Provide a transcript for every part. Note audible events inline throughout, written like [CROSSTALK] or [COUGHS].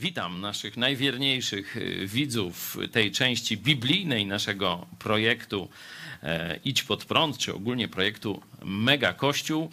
Witam naszych najwierniejszych y, widzów tej części biblijnej naszego projektu e, Idź pod prąd, czy ogólnie projektu Mega Kościół.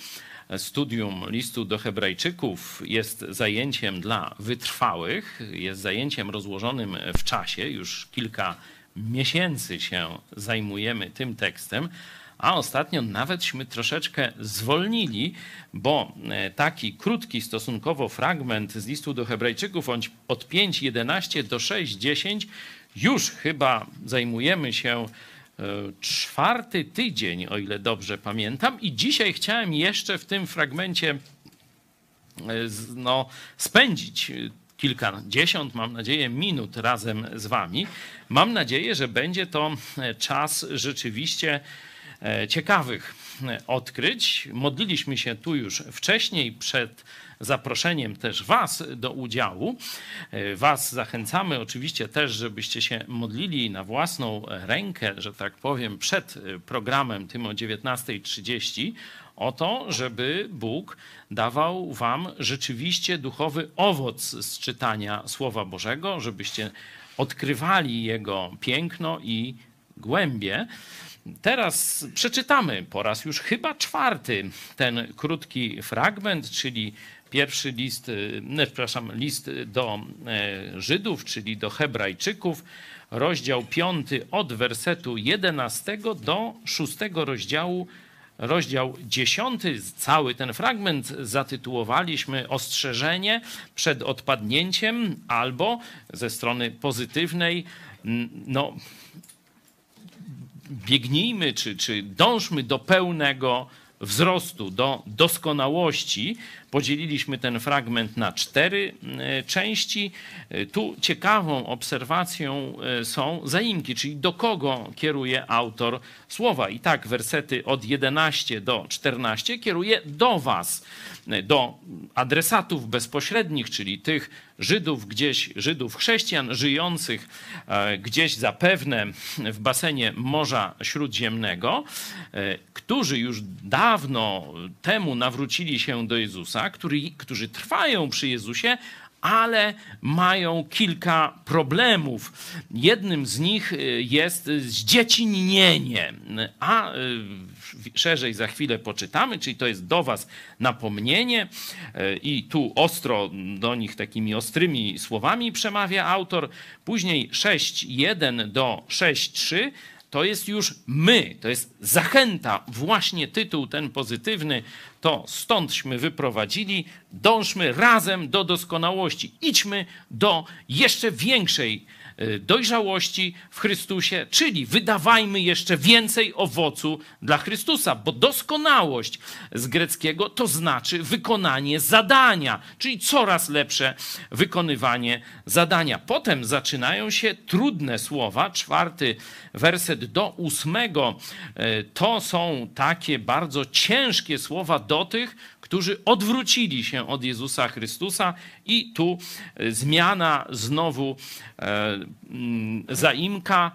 Studium listu do Hebrajczyków jest zajęciem dla wytrwałych, jest zajęciem rozłożonym w czasie. Już kilka miesięcy się zajmujemy tym tekstem, a ostatnio nawetśmy troszeczkę zwolnili, bo e, taki krótki stosunkowo fragment z listu do Hebrajczyków od 5.11 do 6.10 już chyba zajmujemy się e, czwarty tydzień, o ile dobrze pamiętam. I dzisiaj chciałem jeszcze w tym fragmencie e, no, spędzić kilkadziesiąt, mam nadzieję, minut razem z Wami. Mam nadzieję, że będzie to czas rzeczywiście ciekawych e, odkryć. Modliliśmy się tu już wcześniej, przed zaproszeniem też Was do udziału. E, was zachęcamy oczywiście też, żebyście się modlili na własną rękę, że tak powiem, przed programem tym o 19.30 o to, żeby Bóg dawał Wam rzeczywiście duchowy owoc z czytania Słowa Bożego, żebyście odkrywali Jego piękno i głębie. Teraz przeczytamy po raz już chyba czwarty ten krótki fragment, czyli pierwszy list, nie, przepraszam, list do e, Żydów, czyli do Hebrajczyków, rozdział 5 od wersetu 11 do 6 rozdziału, rozdział 10. Cały ten fragment zatytułowaliśmy Ostrzeżenie przed odpadnięciem albo ze strony pozytywnej, no biegnijmy, czy, czy dążmy do pełnego wzrostu, do doskonałości. Podzieliliśmy ten fragment na cztery e, części. E, tu ciekawą obserwacją e, są zaimki, czyli do kogo kieruje autor słowa. I tak wersety od 11 do 14 kieruje do Was, do adresatów bezpośrednich, czyli tych Żydów gdzieś, Żydów chrześcijan żyjących gdzieś zapewne w basenie Morza Śródziemnego, którzy już dawno temu nawrócili się do Jezusa Jezusa, który, którzy trwają przy Jezusie, ale mają kilka problemów. Jednym z nich y, jest zdziecinnienie, a y, szerzej za chwilę poczytamy, czyli to jest do was napomnienie y, i tu ostro do nich takimi ostrymi słowami przemawia autor. Później 6.1 do 6.3 to jest już my, to jest zachęta, właśnie tytuł ten pozytywny, to stądśmy wyprowadzili, dążmy razem do doskonałości, idźmy do jeszcze większej dojrzałości w Chrystusie, czyli wydawajmy jeszcze więcej owocu dla Chrystusa, bo doskonałość z greckiego to znaczy wykonanie zadania, czyli coraz lepsze wykonywanie zadania. Potem zaczynają się trudne słowa, czwarty werset do ósmego. Y, to są takie bardzo ciężkie słowa do tych, którzy odwrócili się od Jezusa Chrystusa i tu e, zmiana znowu e, mm, zaimka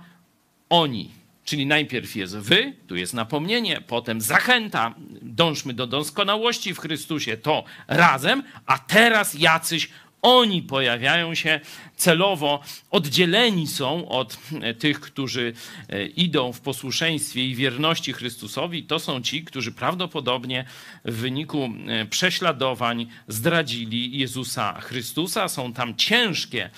oni. Czyli najpierw jest wy, tu jest napomnienie, potem zachęta, dążmy do doskonałości w Chrystusie, to razem, a teraz jacyś oni pojawiają się celowo, oddzieleni są od e, tych, którzy e, idą w posłuszeństwie i wierności Chrystusowi. To są ci, którzy prawdopodobnie w wyniku e, prześladowań zdradzili Jezusa Chrystusa. Są tam ciężkie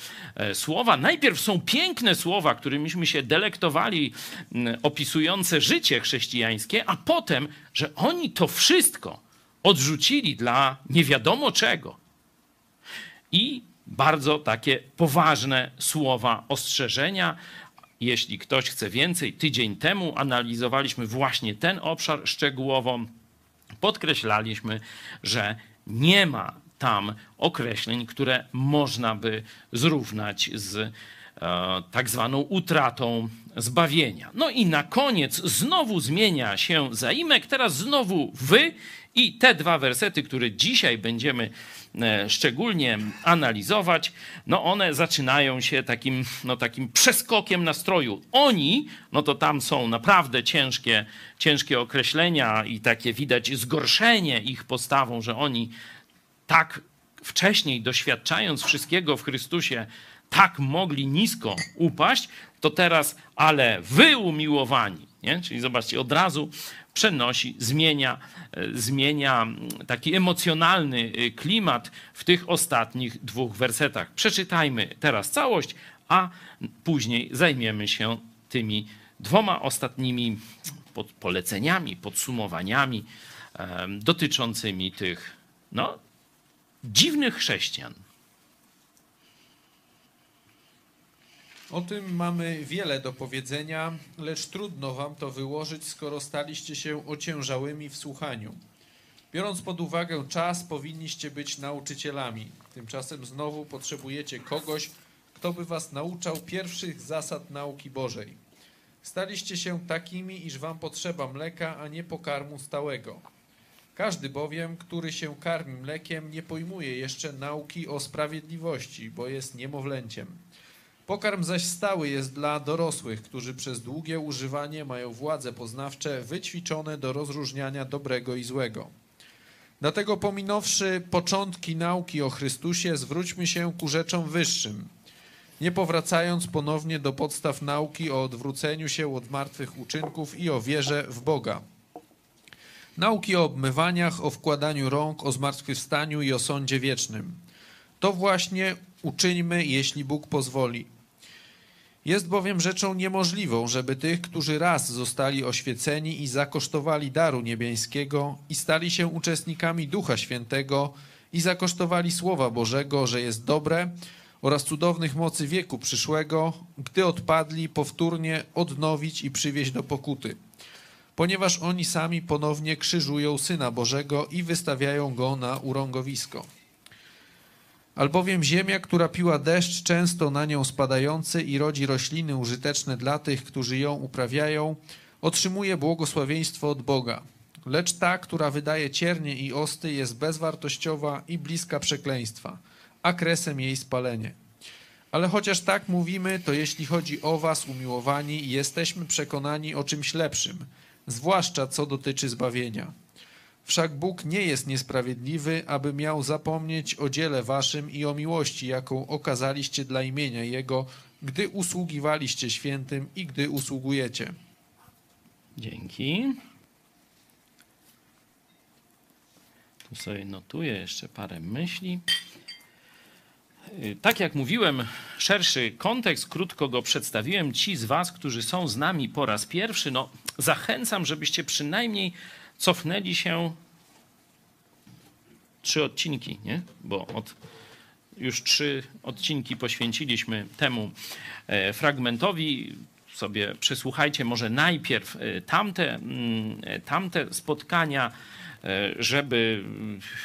słowa. Najpierw są piękne słowa, którymiśmy się delektowali, opisujące życie chrześcijańskie, a potem, że oni to wszystko odrzucili dla nie wiadomo czego i bardzo takie poważne słowa ostrzeżenia. Jeśli ktoś chce więcej, tydzień temu analizowaliśmy właśnie ten obszar szczegółowo. Podkreślaliśmy, że nie ma tam określeń, które można by zrównać z tak zwaną utratą zbawienia. No i na koniec znowu zmienia się zaimek, teraz znowu wy i te dwa wersety, które dzisiaj będziemy e, szczególnie analizować, no one zaczynają się takim, no takim przeskokiem nastroju. Oni, no to tam są naprawdę ciężkie, ciężkie określenia i takie widać zgorszenie ich postawą, że oni tak wcześniej doświadczając wszystkiego w Chrystusie, tak mogli nisko upaść, to teraz, ale wy umiłowani, nie? czyli zobaczcie, od razu przenosi, zmienia, e, zmienia taki emocjonalny e, klimat w tych ostatnich dwóch wersetach. Przeczytajmy teraz całość, a później zajmiemy się tymi dwoma ostatnimi poleceniami, podsumowaniami dotyczącymi tych no, dziwnych chrześcijan. O tym mamy wiele do powiedzenia, lecz trudno wam to wyłożyć, skoro staliście się ociężałymi w słuchaniu. Biorąc pod uwagę czas, powinniście być nauczycielami. Tymczasem znowu potrzebujecie kogoś, kto by was nauczał pierwszych zasad nauki Bożej. Staliście się takimi, iż wam potrzeba mleka, a nie pokarmu stałego. Każdy bowiem, który się karmi mlekiem, nie pojmuje jeszcze nauki o sprawiedliwości, bo jest niemowlęciem. Pokarm zaś stały jest dla dorosłych, którzy przez długie używanie mają władze poznawcze wyćwiczone do rozróżniania dobrego i złego. Dlatego pominąwszy początki nauki o Chrystusie, zwróćmy się ku rzeczom wyższym, nie powracając ponownie do podstaw nauki o odwróceniu się od martwych uczynków i o wierze w Boga. Nauki o obmywaniach, o wkładaniu rąk, o zmartwychwstaniu i o sądzie wiecznym. To właśnie uczyńmy, jeśli Bóg pozwoli. Jest bowiem rzeczą niemożliwą, żeby tych, którzy raz zostali oświeceni i zakosztowali daru niebiańskiego i stali się uczestnikami Ducha Świętego i zakosztowali Słowa Bożego, że jest dobre oraz cudownych mocy wieku przyszłego, gdy odpadli, powtórnie odnowić i przywieźć do pokuty. Ponieważ oni sami ponownie krzyżują Syna Bożego i wystawiają Go na urągowisko. Albowiem ziemia, która piła deszcz, często na nią spadający i rodzi rośliny użyteczne dla tych, którzy ją uprawiają, otrzymuje błogosławieństwo od Boga. Lecz ta, która wydaje ciernie i osty, jest bezwartościowa i bliska przekleństwa, a kresem jej spalenie. Ale chociaż tak mówimy, to jeśli chodzi o was, umiłowani, jesteśmy przekonani o czymś lepszym, zwłaszcza co dotyczy zbawienia. Wszak Bóg nie jest niesprawiedliwy, aby miał zapomnieć o dziele waszym i o miłości, jaką okazaliście dla imienia Jego, gdy usługiwaliście świętym i gdy usługujecie. Dzięki. Tu sobie notuję jeszcze parę myśli. Tak jak mówiłem, szerszy kontekst, krótko go przedstawiłem. Ci z Was, którzy są z nami po raz pierwszy, no, zachęcam, żebyście przynajmniej cofnęli się trzy odcinki, nie? Bo od, już trzy odcinki poświęciliśmy temu e, fragmentowi. Sobie przesłuchajcie może najpierw e, tamte, mm, e, tamte spotkania, żeby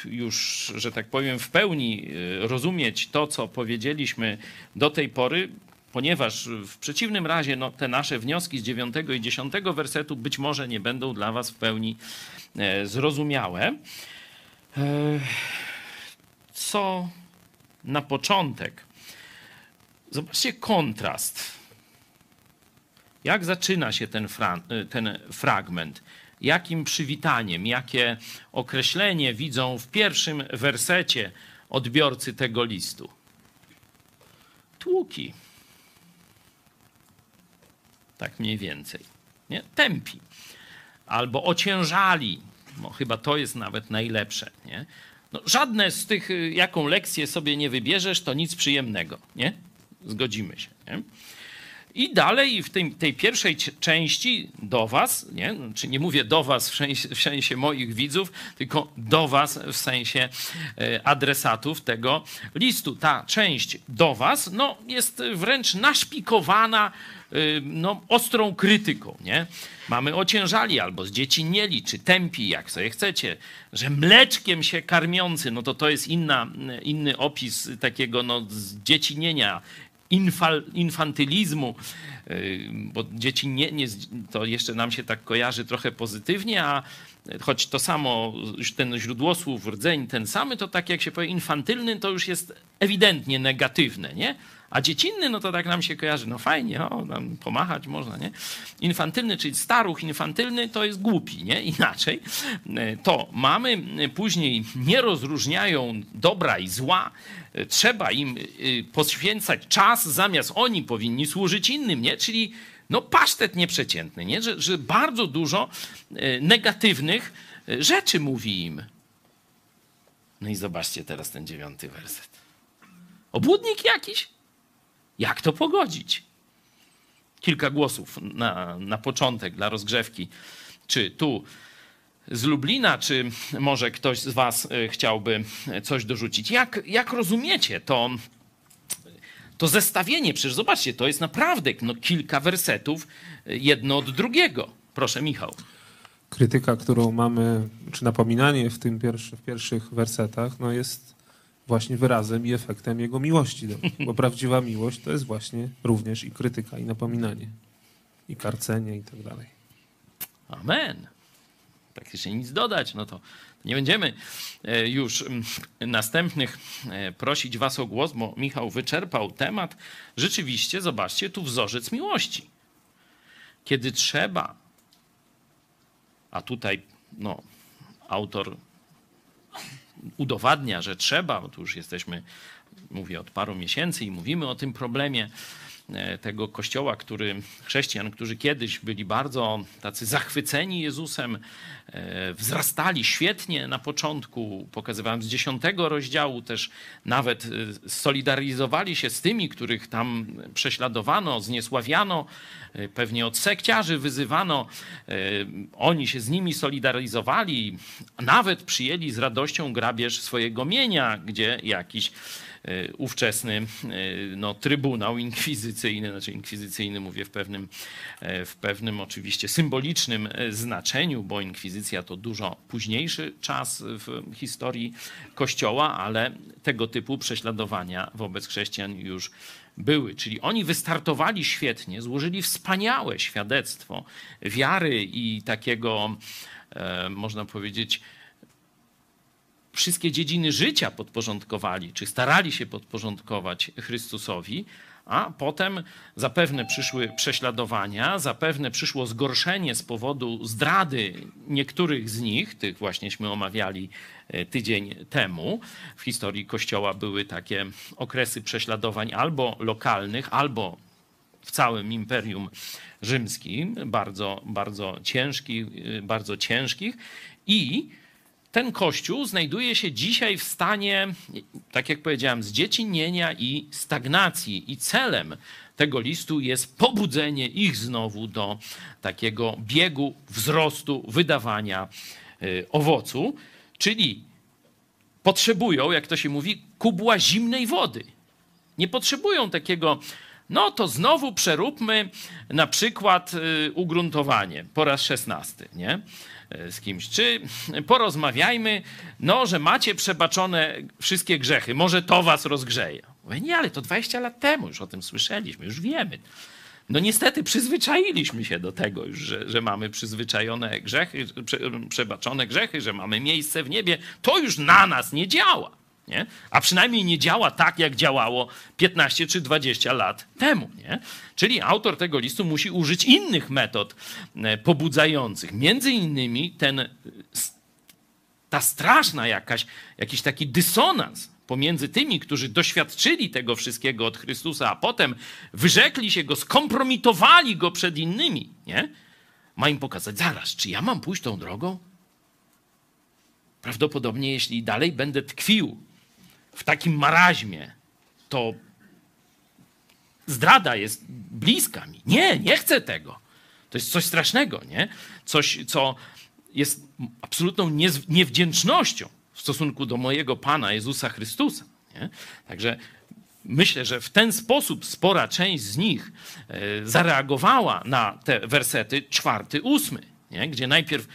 już, że tak powiem, w pełni rozumieć to, co powiedzieliśmy do tej pory ponieważ w przeciwnym razie no, te nasze wnioski z 9 i 10 wersetu być może nie będą dla Was w pełni e, zrozumiałe. E, co na początek? Zobaczcie kontrast. Jak zaczyna się ten, fra e, ten fragment? Jakim przywitaniem, jakie określenie widzą w pierwszym wersecie odbiorcy tego listu? Tłuki tak mniej więcej. Nie? Tępi. Albo ociężali. No, chyba to jest nawet najlepsze. Nie? No, żadne z tych, y, jaką lekcję sobie nie wybierzesz, to nic przyjemnego. Nie? Zgodzimy się. Nie? I dalej w tej, tej pierwszej części do Was, nie? czy nie mówię do Was w sensie, w sensie, moich widzów, tylko do Was w sensie e, adresatów tego listu. Ta część do Was no, jest wręcz naszpikowana e, no, ostrą krytyką. Nie? Mamy ociężali albo zdziecinieli, czy tępi, jak sobie chcecie, że mleczkiem się karmiący, no to to jest inna, inny opis takiego no, zdziecinienia, infal, infantylizmu, y, bo dzieci nie, nie, to jeszcze nam się tak kojarzy trochę pozytywnie, a choć to samo, ten źródłosłów, rdzeń ten samy, to tak jak się powie infantylny, to już jest ewidentnie negatywne, nie? A dziecinny, no to tak nam się kojarzy, no fajnie, o, tam pomachać można, nie? Infantylny, czyli staruch infantylny, to jest głupi, nie? [LAUGHS] Inaczej. To mamy, później nie rozróżniają dobra i zła, trzeba im y, poświęcać czas, zamiast oni powinni służyć innym, nie? Czyli no pasztet nieprzeciętny, nie? Że, że bardzo dużo y, negatywnych y, rzeczy mówi im. No i zobaczcie teraz ten dziewiąty werset. Obłudnik jakiś? Jak to pogodzić? Kilka głosów na, na początek dla rozgrzewki. Czy tu z Lublina, czy może ktoś z Was e, chciałby coś dorzucić? Jak, jak rozumiecie to, to zestawienie? Przecież zobaczcie, to jest naprawdę no, kilka wersetów e, jedno od drugiego. Proszę, Michał. Krytyka, którą mamy, czy napominanie w tym pierwszy, w pierwszych wersetach, no jest właśnie wyrazem i efektem jego miłości. Bo prawdziwa miłość to jest właśnie również i krytyka, i napominanie, i karcenie, i tak dalej. Amen. Praktycznie nic dodać, no to nie będziemy e, już następnych e, prosić was o głos, bo Michał wyczerpał temat. Rzeczywiście, zobaczcie, tu wzorzec miłości. Kiedy trzeba, a tutaj no, autor udowadnia, że trzeba, bo tu już jesteśmy, mówię od paru miesięcy i mówimy o tym problemie tego kościoła, który, chrześcijan, którzy kiedyś byli bardzo tacy zachwyceni Jezusem, e, wzrastali świetnie na początku, pokazywałem z dziesiątego rozdziału też nawet e, solidaryzowali się z tymi, których tam prześladowano, zniesławiano, pewnie od sekciarzy wyzywano, oni się z nimi solidaryzowali, nawet przyjęli z radością grabież swojego mienia, gdzie jakiś ówczesny no, trybunał inkwizycyjny, znaczy inkwizycyjny mówię w pewnym, w pewnym oczywiście symbolicznym znaczeniu, bo inkwizycja to dużo późniejszy czas w historii Kościoła, ale tego typu prześladowania wobec chrześcijan już były. Czyli oni wystartowali świetnie, złożyli wspaniałe świadectwo wiary i takiego, e, można powiedzieć, wszystkie dziedziny życia podporządkowali, czy starali się podporządkować Chrystusowi, a potem zapewne przyszły prześladowania, zapewne przyszło zgorszenie z powodu zdrady niektórych z nich, tych właśnieśmy omawiali e, tydzień temu. W historii Kościoła były takie okresy prześladowań albo lokalnych, albo w całym Imperium Rzymskim, bardzo, bardzo, ciężki, e, bardzo ciężkich i ten kościół znajduje się dzisiaj w stanie, tak jak powiedziałem, zdziecinienia i stagnacji. I celem tego listu jest pobudzenie ich znowu do takiego biegu wzrostu, wydawania y, owocu, czyli potrzebują, jak to się mówi, kubła zimnej wody. Nie potrzebują takiego, no to znowu przeróbmy na przykład y, ugruntowanie po raz szesnasty, nie? Z kimś. Czy porozmawiajmy, no, że macie przebaczone wszystkie grzechy, może to was rozgrzeje. Mówię, nie, ale to 20 lat temu już o tym słyszeliśmy, już wiemy. No niestety przyzwyczailiśmy się do tego już, że, że mamy przyzwyczajone grzechy, prze, przebaczone grzechy, że mamy miejsce w niebie. To już na nas nie działa. Nie? A przynajmniej nie działa tak, jak działało 15 czy 20 lat temu. Nie? Czyli autor tego listu musi użyć innych metod e, pobudzających. Między innymi ten, ta straszna jakaś, jakiś taki dysonans pomiędzy tymi, którzy doświadczyli tego wszystkiego od Chrystusa, a potem wyrzekli się go, skompromitowali go przed innymi, nie? ma im pokazać, zaraz, czy ja mam pójść tą drogą? Prawdopodobnie, jeśli dalej będę tkwił w takim maraźmie, to zdrada jest bliska mi. Nie, nie chcę tego. To jest coś strasznego, nie? Coś, co jest absolutną niewdzięcznością w stosunku do mojego Pana Jezusa Chrystusa. Nie? Także myślę, że w ten sposób spora część z nich e, zareagowała na te wersety czwarty, ósmy, nie? gdzie najpierw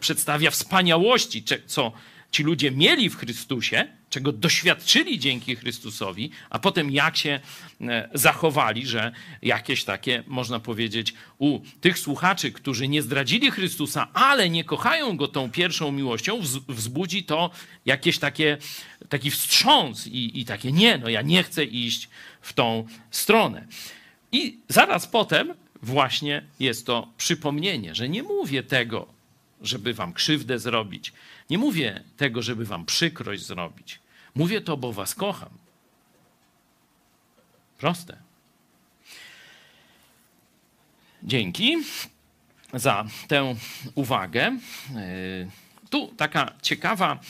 przedstawia wspaniałości, co ci ludzie mieli w Chrystusie, czego doświadczyli dzięki Chrystusowi, a potem jak się e, zachowali, że jakieś takie, można powiedzieć, u tych słuchaczy, którzy nie zdradzili Chrystusa, ale nie kochają go tą pierwszą miłością, wzbudzi to jakieś takie, taki wstrząs i, i takie nie, no ja nie chcę iść w tą stronę. I zaraz potem właśnie jest to przypomnienie, że nie mówię tego, żeby wam krzywdę zrobić. Nie mówię tego, żeby wam przykrość zrobić. Mówię to, bo was kocham. Proste. Dzięki za tę uwagę. E, tu taka ciekawa,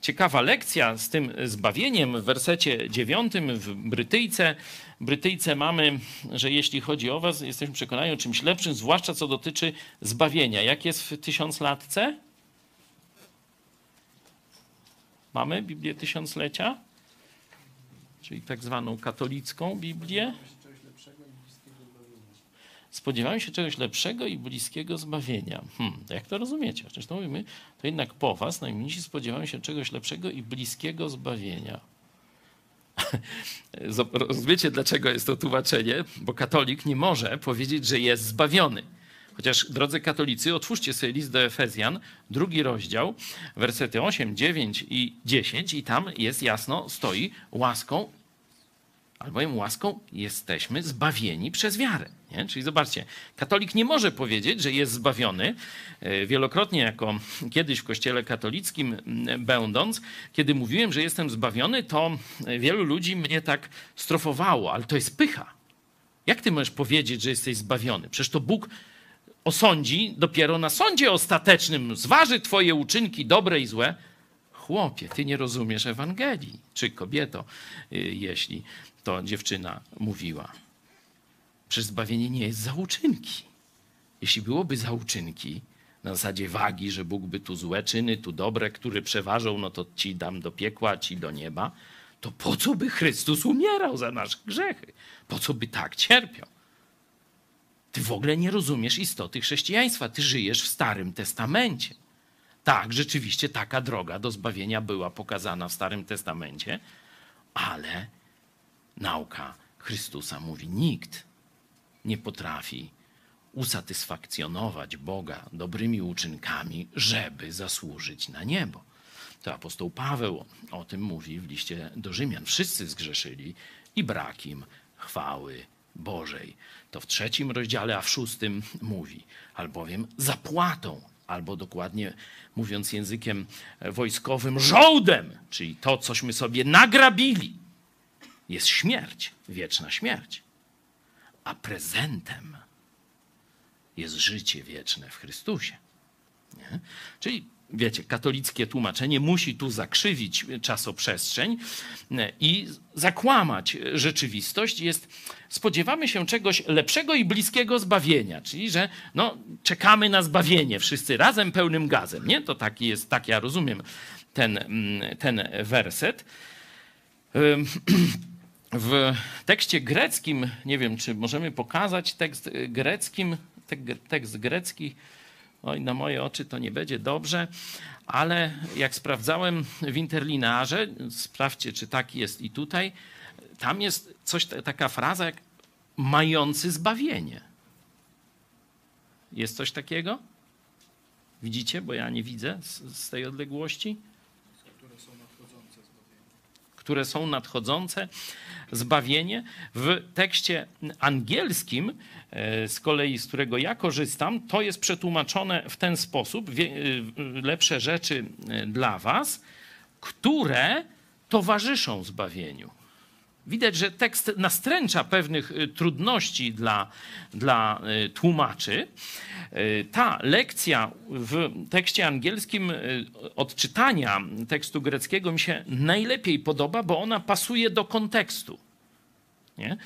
ciekawa lekcja z tym zbawieniem w wersecie dziewiątym w Brytyjce. Brytyjce mamy, że jeśli chodzi o was, jesteśmy przekonani o czymś lepszym, zwłaszcza co dotyczy zbawienia. Jak jest w tysiąclatce? Mamy Biblię Tysiąclecia, czyli tak zwaną katolicką Biblię. Spodziewałem się czegoś lepszego i bliskiego zbawienia. Hmm, jak to rozumiecie? Zresztą mówimy, to jednak po was najmniejsi spodziewają się czegoś lepszego i bliskiego zbawienia. [LAUGHS] Rozumiecie, dlaczego jest to tłumaczenie? Bo katolik nie może powiedzieć, że jest zbawiony. Chociaż, drodzy katolicy, otwórzcie sobie list do Efezjan, drugi rozdział, wersety 8, 9 i 10 i tam jest jasno, stoi łaską, albowiem łaską jesteśmy zbawieni przez wiarę. Nie? Czyli zobaczcie, katolik nie może powiedzieć, że jest zbawiony. E, wielokrotnie, jako kiedyś w kościele katolickim będąc, kiedy mówiłem, że jestem zbawiony, to wielu ludzi mnie tak strofowało, ale to jest pycha. Jak ty możesz powiedzieć, że jesteś zbawiony? Przecież to Bóg osądzi dopiero na sądzie ostatecznym, zważy twoje uczynki dobre i złe. Chłopie, ty nie rozumiesz Ewangelii. Czy kobieto, y, jeśli to dziewczyna mówiła. Przecież zbawienie nie jest za uczynki. Jeśli byłoby za uczynki, na zasadzie wagi, że Bóg by tu złe czyny, tu dobre, które przeważą, no to ci dam do piekła, ci do nieba, to po co by Chrystus umierał za nasze grzechy? Po co by tak cierpiał? Ty w ogóle nie rozumiesz istoty chrześcijaństwa. Ty żyjesz w Starym Testamencie. Tak, rzeczywiście taka droga do zbawienia była pokazana w Starym Testamencie, ale nauka Chrystusa mówi: nikt nie potrafi usatysfakcjonować Boga dobrymi uczynkami, żeby zasłużyć na niebo. To apostoł Paweł o tym mówi w liście do Rzymian. Wszyscy zgrzeszyli i brak im chwały Bożej. To w trzecim rozdziale, a w szóstym mówi, albowiem zapłatą, albo dokładnie mówiąc językiem wojskowym, żołdem, czyli to, cośmy sobie nagrabili, jest śmierć, wieczna śmierć. A prezentem jest życie wieczne w Chrystusie. Nie? Czyli wiecie, katolickie tłumaczenie musi tu zakrzywić czasoprzestrzeń e, i zakłamać rzeczywistość. Jest, spodziewamy się czegoś lepszego i bliskiego zbawienia, czyli że no, czekamy na zbawienie wszyscy razem pełnym gazem. Nie? To taki jest, tak ja rozumiem ten, mm, ten werset. [CLEARS THROAT] W tekście greckim, nie wiem, czy możemy pokazać tekst greckim, tekst grecki Oj, na moje oczy to nie będzie dobrze, ale jak sprawdzałem w interlinearze, sprawdźcie, czy tak jest i tutaj, tam jest coś, taka fraza jak mający zbawienie. Jest coś takiego? Widzicie, bo ja nie widzę z, z tej odległości. Które są nadchodzące zbawienie. Które są nadchodzące zbawienie. W tekście angielskim z kolei, z którego ja korzystam, to jest przetłumaczone w ten sposób, e, lepsze rzeczy e, dla was, które towarzyszą zbawieniu. Widać, że tekst nastręcza pewnych trudności dla, dla tłumaczy. Ta lekcja w tekście angielskim odczytania tekstu greckiego mi się najlepiej podoba, bo ona pasuje do kontekstu. Nie?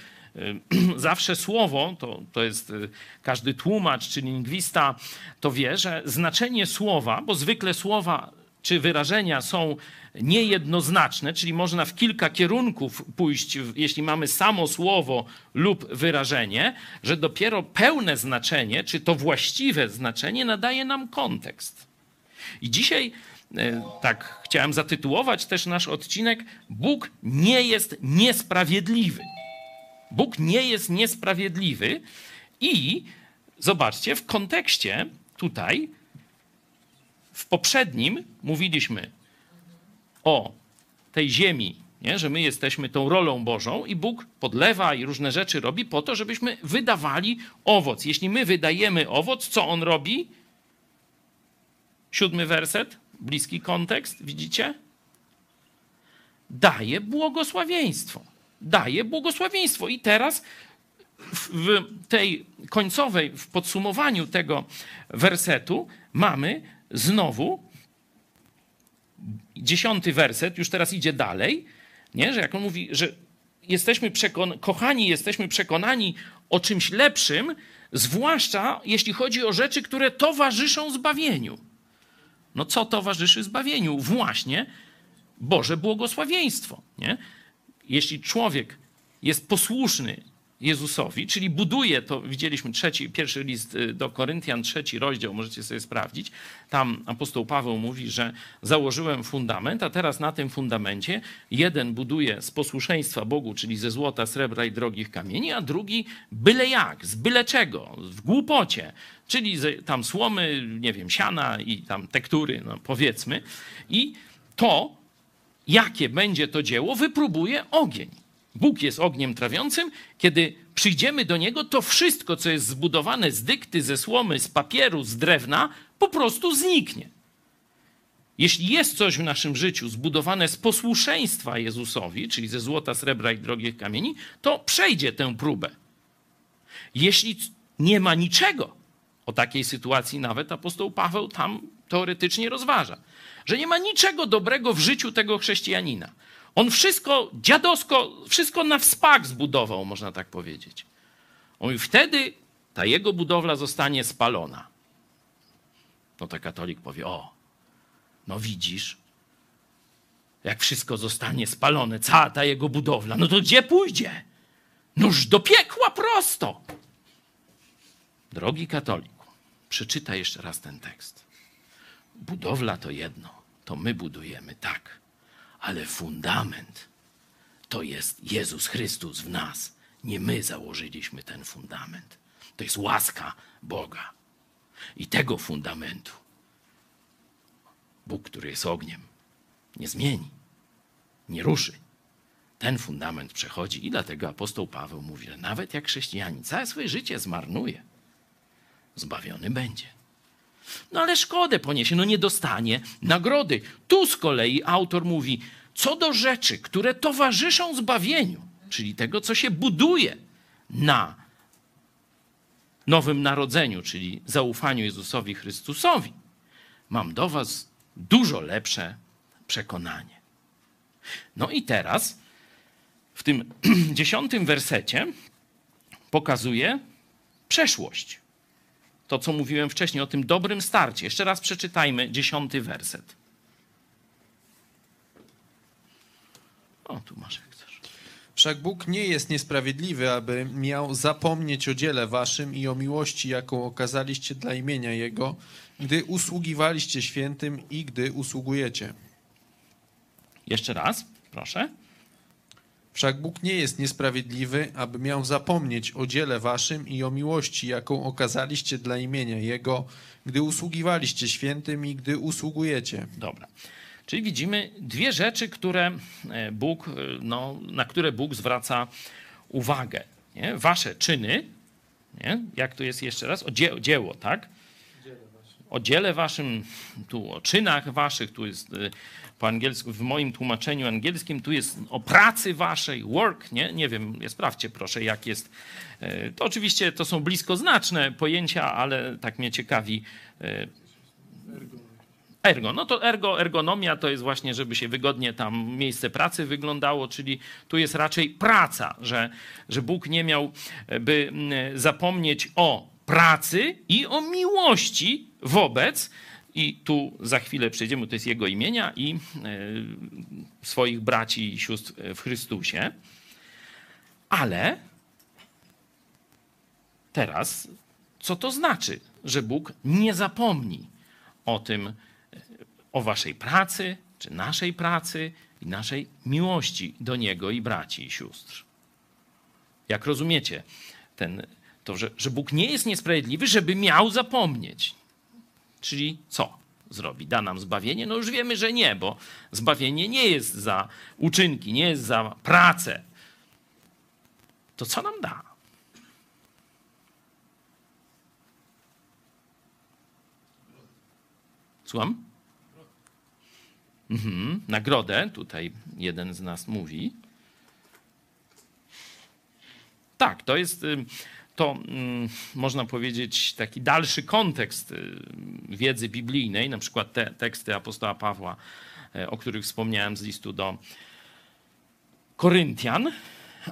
[CLEARS THROAT] zawsze słowo, to, to jest y, każdy tłumacz czy lingwista, to wie, że znaczenie słowa, bo zwykle słowa czy wyrażenia są niejednoznaczne, czyli można w kilka kierunków pójść, jeśli mamy samo słowo lub wyrażenie, że dopiero pełne znaczenie, czy to właściwe znaczenie nadaje nam kontekst. I dzisiaj e, tak chciałem zatytułować też nasz odcinek, Bóg nie jest niesprawiedliwy. Bóg nie jest niesprawiedliwy i zobaczcie, w kontekście tutaj, w poprzednim mówiliśmy o tej ziemi, nie? że my jesteśmy tą rolą Bożą i Bóg podlewa i różne rzeczy robi po to, żebyśmy wydawali owoc. Jeśli my wydajemy owoc, co on robi? Siódmy werset, bliski kontekst, widzicie? Daje błogosławieństwo. Daje błogosławieństwo. I teraz w tej końcowej, w podsumowaniu tego wersetu mamy znowu dziesiąty werset, już teraz idzie dalej, nie? że jak on mówi, że jesteśmy przekon- kochani, jesteśmy przekonani o czymś lepszym, zwłaszcza jeśli chodzi o rzeczy, które towarzyszą zbawieniu. No co towarzyszy zbawieniu? Właśnie Boże błogosławieństwo. Nie? Jeśli człowiek jest posłuszny Jezusowi, czyli buduje, to widzieliśmy trzeci, pierwszy list y, do Koryntian, trzeci rozdział, możecie sobie sprawdzić. Tam apostoł Paweł mówi, że założyłem fundament, a teraz na tym fundamencie jeden buduje z posłuszeństwa Bogu, czyli ze złota, srebra i drogich kamieni, a drugi byle jak, z byle czego, w głupocie, czyli tam słomy, nie wiem, siana i tam tektury, no powiedzmy. I to, jakie będzie to dzieło, wypróbuje ogień. Bóg jest ogniem trawiącym. Kiedy przyjdziemy do Niego, to wszystko, co jest zbudowane z dykty, ze słomy, z papieru, z drewna, po prostu zniknie. Jeśli jest coś w naszym życiu zbudowane z posłuszeństwa Jezusowi, czyli ze złota, srebra i drogich kamieni, to przejdzie tę próbę. Jeśli nie ma niczego, o takiej sytuacji nawet apostoł Paweł tam teoretycznie rozważa, że nie ma niczego dobrego w życiu tego chrześcijanina on wszystko dziadowsko, wszystko na wspak zbudował, można tak powiedzieć. On mówi, wtedy ta jego budowla zostanie spalona. No to katolik powie, o, no widzisz, jak wszystko zostanie spalone, cała ta jego budowla, no to gdzie pójdzie? Noż do piekła prosto. Drogi katoliku, przeczytaj jeszcze raz ten tekst. Budowla to jedno, to my budujemy, tak ale fundament to jest Jezus Chrystus w nas. Nie my założyliśmy ten fundament. To jest łaska Boga. I tego fundamentu Bóg, który jest ogniem, nie zmieni, nie ruszy. Ten fundament przechodzi i dlatego apostoł Paweł mówi, że nawet jak chrześcijanin całe swoje życie zmarnuje, zbawiony będzie. No ale szkodę poniesie, no nie dostanie nagrody. Tu z kolei autor mówi, co do rzeczy, które towarzyszą zbawieniu, czyli tego, co się buduje na nowym narodzeniu, czyli zaufaniu Jezusowi Chrystusowi, mam do Was dużo lepsze przekonanie. No i teraz w tym [CLEARS THROAT] dziesiątym wersecie pokazuje przeszłość. To, co mówiłem wcześniej o tym dobrym starcie. Jeszcze raz przeczytajmy dziesiąty werset. O, tu masz jak chcesz. Wszak Bóg nie jest niesprawiedliwy, aby miał zapomnieć o dziele waszym i o miłości, jaką okazaliście dla imienia Jego, gdy usługiwaliście świętym i gdy usługujecie. Jeszcze raz, proszę. Wszak Bóg nie jest niesprawiedliwy, aby miał zapomnieć o dziele waszym i o miłości, jaką okazaliście dla imienia Jego, gdy usługiwaliście świętym i gdy usługujecie. Dobra. Czyli widzimy dwie rzeczy, które e, Bóg, e, no, na które Bóg zwraca uwagę. Nie? Wasze czyny, nie? jak to jest jeszcze raz? O dzieło, dzieło tak? O dziele waszym, tu o czynach waszych, tu jest e, po angielsku, w moim tłumaczeniu angielskim, tu jest o pracy waszej, work, nie? Nie wiem, sprawdźcie proszę, jak jest. To oczywiście to są bliskoznaczne pojęcia, ale tak mnie ciekawi Ergo, no to ergo, ergonomia to jest właśnie, żeby się wygodnie tam miejsce pracy wyglądało, czyli tu jest raczej praca, że, że Bóg nie miał by mm, zapomnieć o pracy i o miłości wobec, i tu za chwilę przejdziemy, to jest jego imienia i e, swoich braci i sióstr w Chrystusie. Ale teraz, co to znaczy, że Bóg nie zapomni o tym, o waszej pracy, czy naszej pracy i naszej miłości do Niego i braci i sióstr. Jak rozumiecie, ten, to, że, że Bóg nie jest niesprawiedliwy, żeby miał zapomnieć. Czyli co zrobi? Da nam zbawienie? No już wiemy, że nie, bo zbawienie nie jest za uczynki, nie jest za pracę. To co nam da? Słucham? Mhm, nagrodę, tutaj jeden z nas mówi. Tak, to jest y, to, mm, można powiedzieć, taki dalszy kontekst y, wiedzy biblijnej, na przykład te teksty apostoła Pawła, y, o których wspomniałem z listu do Koryntian,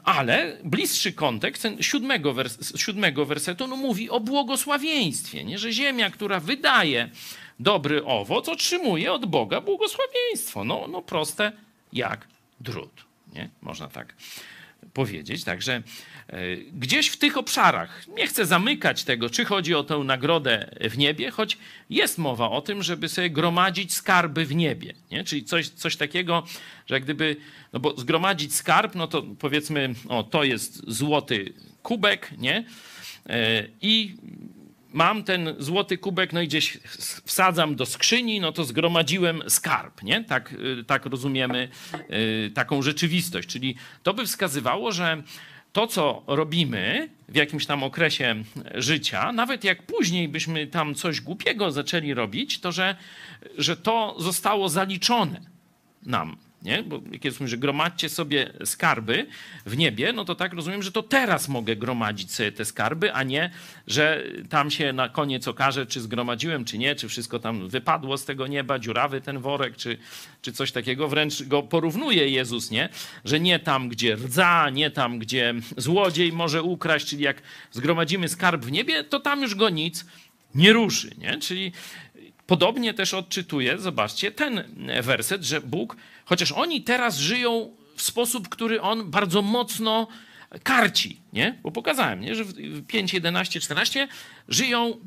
ale bliższy kontekst ten siódmego, wers siódmego wersetu no, mówi o błogosławieństwie, nie? że ziemia, która wydaje dobry owoc, otrzymuje od Boga błogosławieństwo. No, no proste jak drut. Nie? Można tak powiedzieć. Także e, gdzieś w tych obszarach, nie chcę zamykać tego, czy chodzi o tę nagrodę w niebie, choć jest mowa o tym, żeby sobie gromadzić skarby w niebie. Nie? Czyli coś, coś takiego, że gdyby, no bo zgromadzić skarb, no to powiedzmy, o to jest złoty kubek, nie? E, I mam ten złoty kubek, no i gdzieś wsadzam do skrzyni, no to zgromadziłem skarb, nie? Tak, y, tak rozumiemy y, taką rzeczywistość. Czyli to by wskazywało, że to, co robimy w jakimś tam okresie życia, nawet jak później byśmy tam coś głupiego zaczęli robić, to że, że to zostało zaliczone nam nie? Bo jak jest, że gromadźcie sobie skarby w niebie, no to tak rozumiem, że to teraz mogę gromadzić sobie te skarby, a nie, że tam się na koniec okaże, czy zgromadziłem, czy nie, czy wszystko tam wypadło z tego nieba, dziurawy ten worek, czy, czy coś takiego. Wręcz go porównuje Jezus, nie? Że nie tam, gdzie rdza, nie tam, gdzie złodziej może ukraść, czyli jak zgromadzimy skarb w niebie, to tam już go nic nie ruszy, nie? Czyli Podobnie też odczytuję, zobaczcie, ten werset, że Bóg, chociaż oni teraz żyją w sposób, który on bardzo mocno karci, nie? Bo pokazałem, nie? że w 5, 11, 14 żyją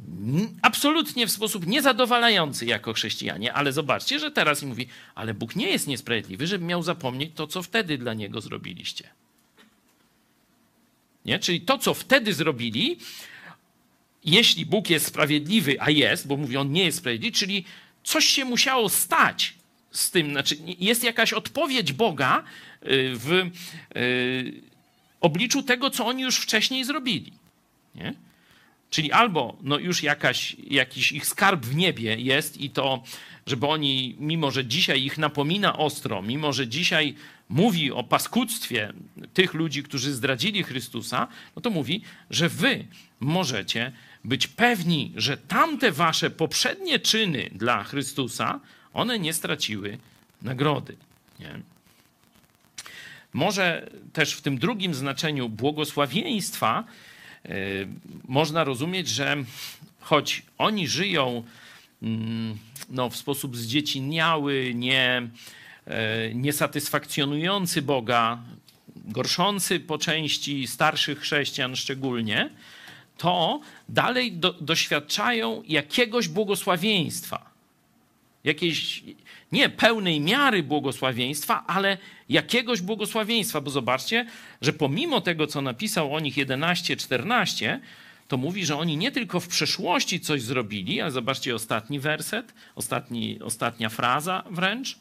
absolutnie w sposób niezadowalający jako chrześcijanie, ale zobaczcie, że teraz im mówi, ale Bóg nie jest niesprawiedliwy, żeby miał zapomnieć to, co wtedy dla Niego zrobiliście. Nie? Czyli to, co wtedy zrobili, jeśli Bóg jest sprawiedliwy, a jest, bo mówi, on nie jest sprawiedliwy, czyli coś się musiało stać z tym, znaczy jest jakaś odpowiedź Boga y, w y, obliczu tego, co oni już wcześniej zrobili. Nie? Czyli albo no już jakaś, jakiś ich skarb w niebie jest i to, żeby oni, mimo że dzisiaj ich napomina ostro, mimo że dzisiaj mówi o paskudztwie tych ludzi, którzy zdradzili Chrystusa, no to mówi, że wy możecie być pewni, że tamte wasze poprzednie czyny dla Chrystusa, one nie straciły nagrody. Nie? Może też w tym drugim znaczeniu błogosławieństwa yy, można rozumieć, że choć oni żyją yy, no, w sposób zdzieciniały, nie, yy, niesatysfakcjonujący Boga, gorszący po części starszych chrześcijan szczególnie, to dalej do, doświadczają jakiegoś błogosławieństwa. Jakiejś nie pełnej miary błogosławieństwa, ale jakiegoś błogosławieństwa, bo zobaczcie, że pomimo tego, co napisał o nich 11-14, to mówi, że oni nie tylko w przeszłości coś zrobili, ale zobaczcie ostatni werset, ostatni, ostatnia fraza wręcz.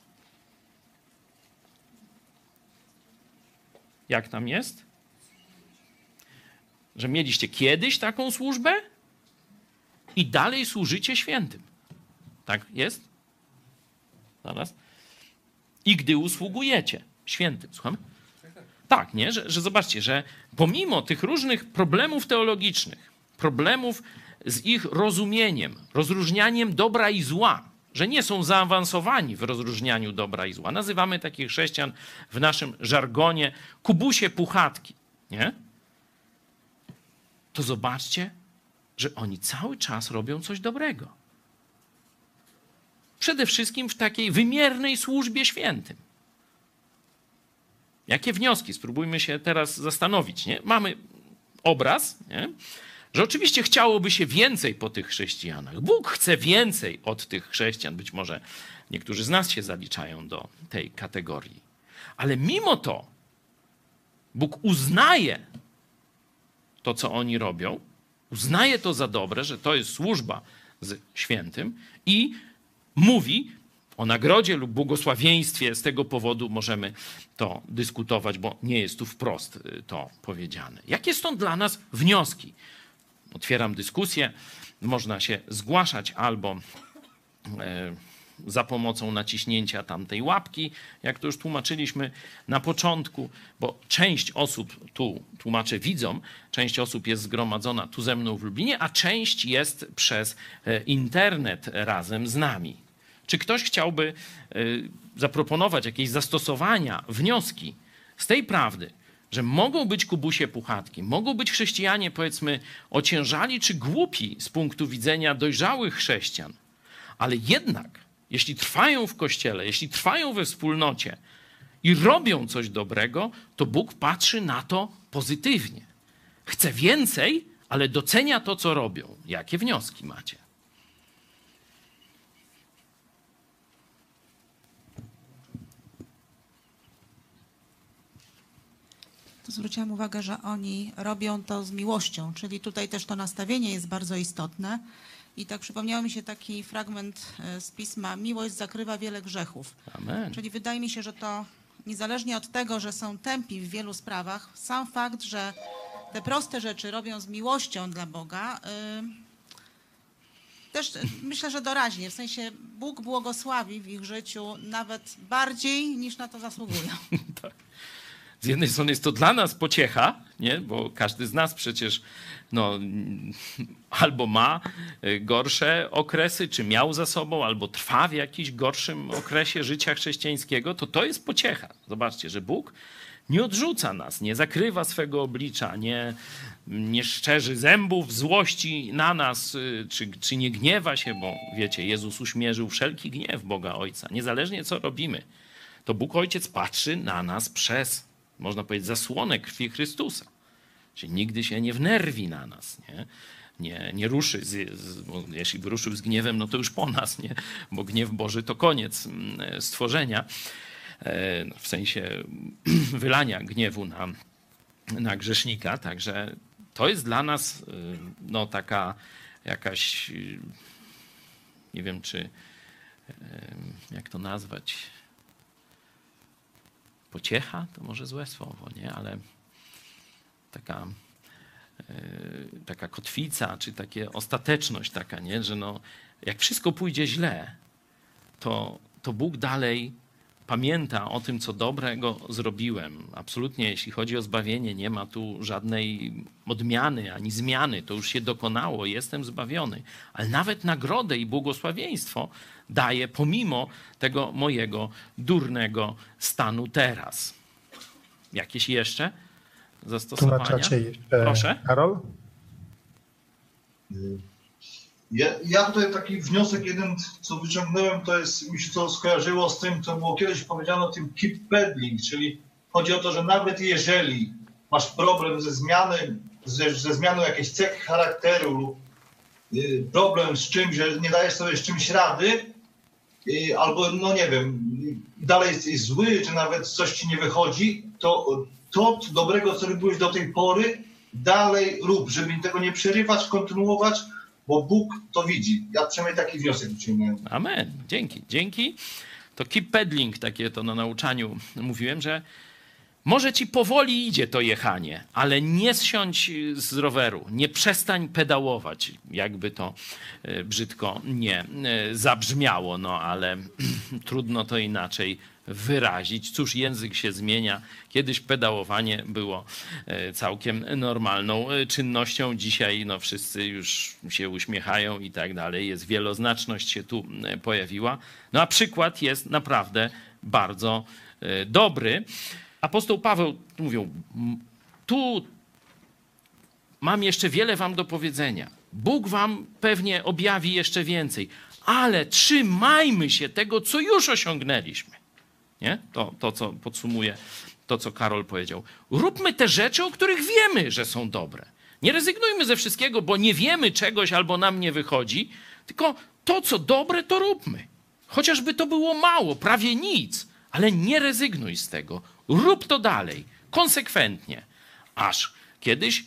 Jak tam jest? że mieliście kiedyś taką służbę i dalej służycie świętym. Tak jest? I gdy usługujecie świętym, słucham? Tak, nie? Że, że zobaczcie, że pomimo tych różnych problemów teologicznych, problemów z ich rozumieniem, rozróżnianiem dobra i zła, że nie są zaawansowani w rozróżnianiu dobra i zła. Nazywamy takich chrześcijan w naszym żargonie kubusie puchatki, nie? to zobaczcie, że oni cały czas robią coś dobrego. Przede wszystkim w takiej wymiernej służbie świętym. Jakie wnioski? Spróbujmy się teraz zastanowić. Nie? Mamy obraz, nie? że oczywiście chciałoby się więcej po tych chrześcijanach. Bóg chce więcej od tych chrześcijan. Być może niektórzy z nas się zaliczają do tej kategorii. Ale mimo to Bóg uznaje to, co oni robią, uznaje to za dobre, że to jest służba z świętym i mówi o nagrodzie lub błogosławieństwie. Z tego powodu możemy to dyskutować, bo nie jest tu wprost y, to powiedziane. Jakie są dla nas wnioski? Otwieram dyskusję. Można się zgłaszać albo e, za pomocą naciśnięcia tamtej łapki, jak to już tłumaczyliśmy na początku, bo część osób tu, tłumaczę widzom, część osób jest zgromadzona tu ze mną w Lublinie, a część jest przez e, internet razem z nami. Czy ktoś chciałby e, zaproponować jakieś zastosowania, wnioski z tej prawdy, że mogą być kubusie puchatki, mogą być chrześcijanie, powiedzmy, ociężali czy głupi z punktu widzenia dojrzałych chrześcijan, ale jednak, jeśli trwają w kościele, jeśli trwają we wspólnocie i robią coś dobrego, to Bóg patrzy na to pozytywnie. Chce więcej, ale docenia to, co robią. Jakie wnioski macie? Zwróciłam uwagę, że oni robią to z miłością, czyli tutaj też to nastawienie jest bardzo istotne. I tak przypomniał mi się taki fragment e, z pisma: Miłość zakrywa wiele grzechów. Amen. Czyli wydaje mi się, że to niezależnie od tego, że są tępi w wielu sprawach, sam fakt, że te proste rzeczy robią z miłością dla Boga, y, też myślę, że doraźnie. W sensie Bóg błogosławi w ich życiu nawet bardziej niż na to zasługują. [LAUGHS] z jednej strony jest to dla nas pociecha, nie? bo każdy z nas przecież no, albo ma y, gorsze okresy, czy miał za sobą, albo trwa w jakimś gorszym okresie życia chrześcijańskiego, to to jest pociecha. Zobaczcie, że Bóg nie odrzuca nas, nie zakrywa swego oblicza, nie, nie szczerzy zębów złości na nas, y, czy, czy nie gniewa się, bo wiecie, Jezus uśmierzył wszelki gniew Boga Ojca, niezależnie co robimy. To Bóg Ojciec patrzy na nas przez można powiedzieć, zasłonę krwi Chrystusa. Czyli nigdy się nie wnerwi na nas, nie? Nie, nie ruszy, z, z, jeśli by ruszył z gniewem, no to już po nas, nie? bo gniew Boży to koniec mm, stworzenia, e, no, w sensie [CLEARS THROAT] wylania gniewu na, na grzesznika. Także to jest dla nas e, no, taka jakaś, nie wiem czy, e, jak to nazwać, pociecha, to może złe słowo, nie? ale taka, yy, taka kotwica, czy takie ostateczność taka, nie? że no, jak wszystko pójdzie źle, to, to Bóg dalej pamięta o tym, co dobrego zrobiłem. Absolutnie, jeśli chodzi o zbawienie, nie ma tu żadnej odmiany ani zmiany. To już się dokonało, jestem zbawiony. Ale nawet nagrodę i błogosławieństwo daje pomimo tego mojego durnego stanu teraz. Jakieś jeszcze zastosowania? Tłumaczacie, e, Proszę. Karol? Ja, ja tutaj taki wniosek jeden, co wyciągnąłem, to jest, mi się to skojarzyło z tym, co było kiedyś powiedziane o tym keep peddling, czyli chodzi o to, że nawet jeżeli masz problem ze zmianą, ze, ze zmianą jakiejś cechy charakteru lub y, problem z czymś, że nie dajesz sobie z czymś rady, albo no nie wiem, dalej jesteś zły, czy nawet coś ci nie wychodzi, to to dobrego, co robiłeś do tej pory, dalej rób, żeby tego nie przerywać, kontynuować, bo Bóg to widzi. Ja przynajmniej taki wniosek wyciągnąłem. Amen. Dzięki. Dzięki. To keep peddling, takie to na nauczaniu mówiłem, że może ci powoli idzie to jechanie, ale nie zsiądź z roweru, nie przestań pedałować, jakby to e, brzydko nie e, zabrzmiało, no ale [CLEARS THROAT] trudno to inaczej wyrazić. Cóż, język się zmienia. Kiedyś pedałowanie było całkiem normalną czynnością. Dzisiaj no, wszyscy już się uśmiechają i tak dalej. Jest wieloznaczność się tu pojawiła. No a przykład jest naprawdę bardzo dobry. Apostoł Paweł mówił, tu mam jeszcze wiele wam do powiedzenia. Bóg wam pewnie objawi jeszcze więcej, ale trzymajmy się tego, co już osiągnęliśmy. Nie? To, to, co podsumuje to, co Karol powiedział. Róbmy te rzeczy, o których wiemy, że są dobre. Nie rezygnujmy ze wszystkiego, bo nie wiemy czegoś albo nam nie wychodzi, tylko to, co dobre, to róbmy. Chociażby to było mało, prawie nic, ale nie rezygnuj z tego. Rób to dalej, konsekwentnie, aż kiedyś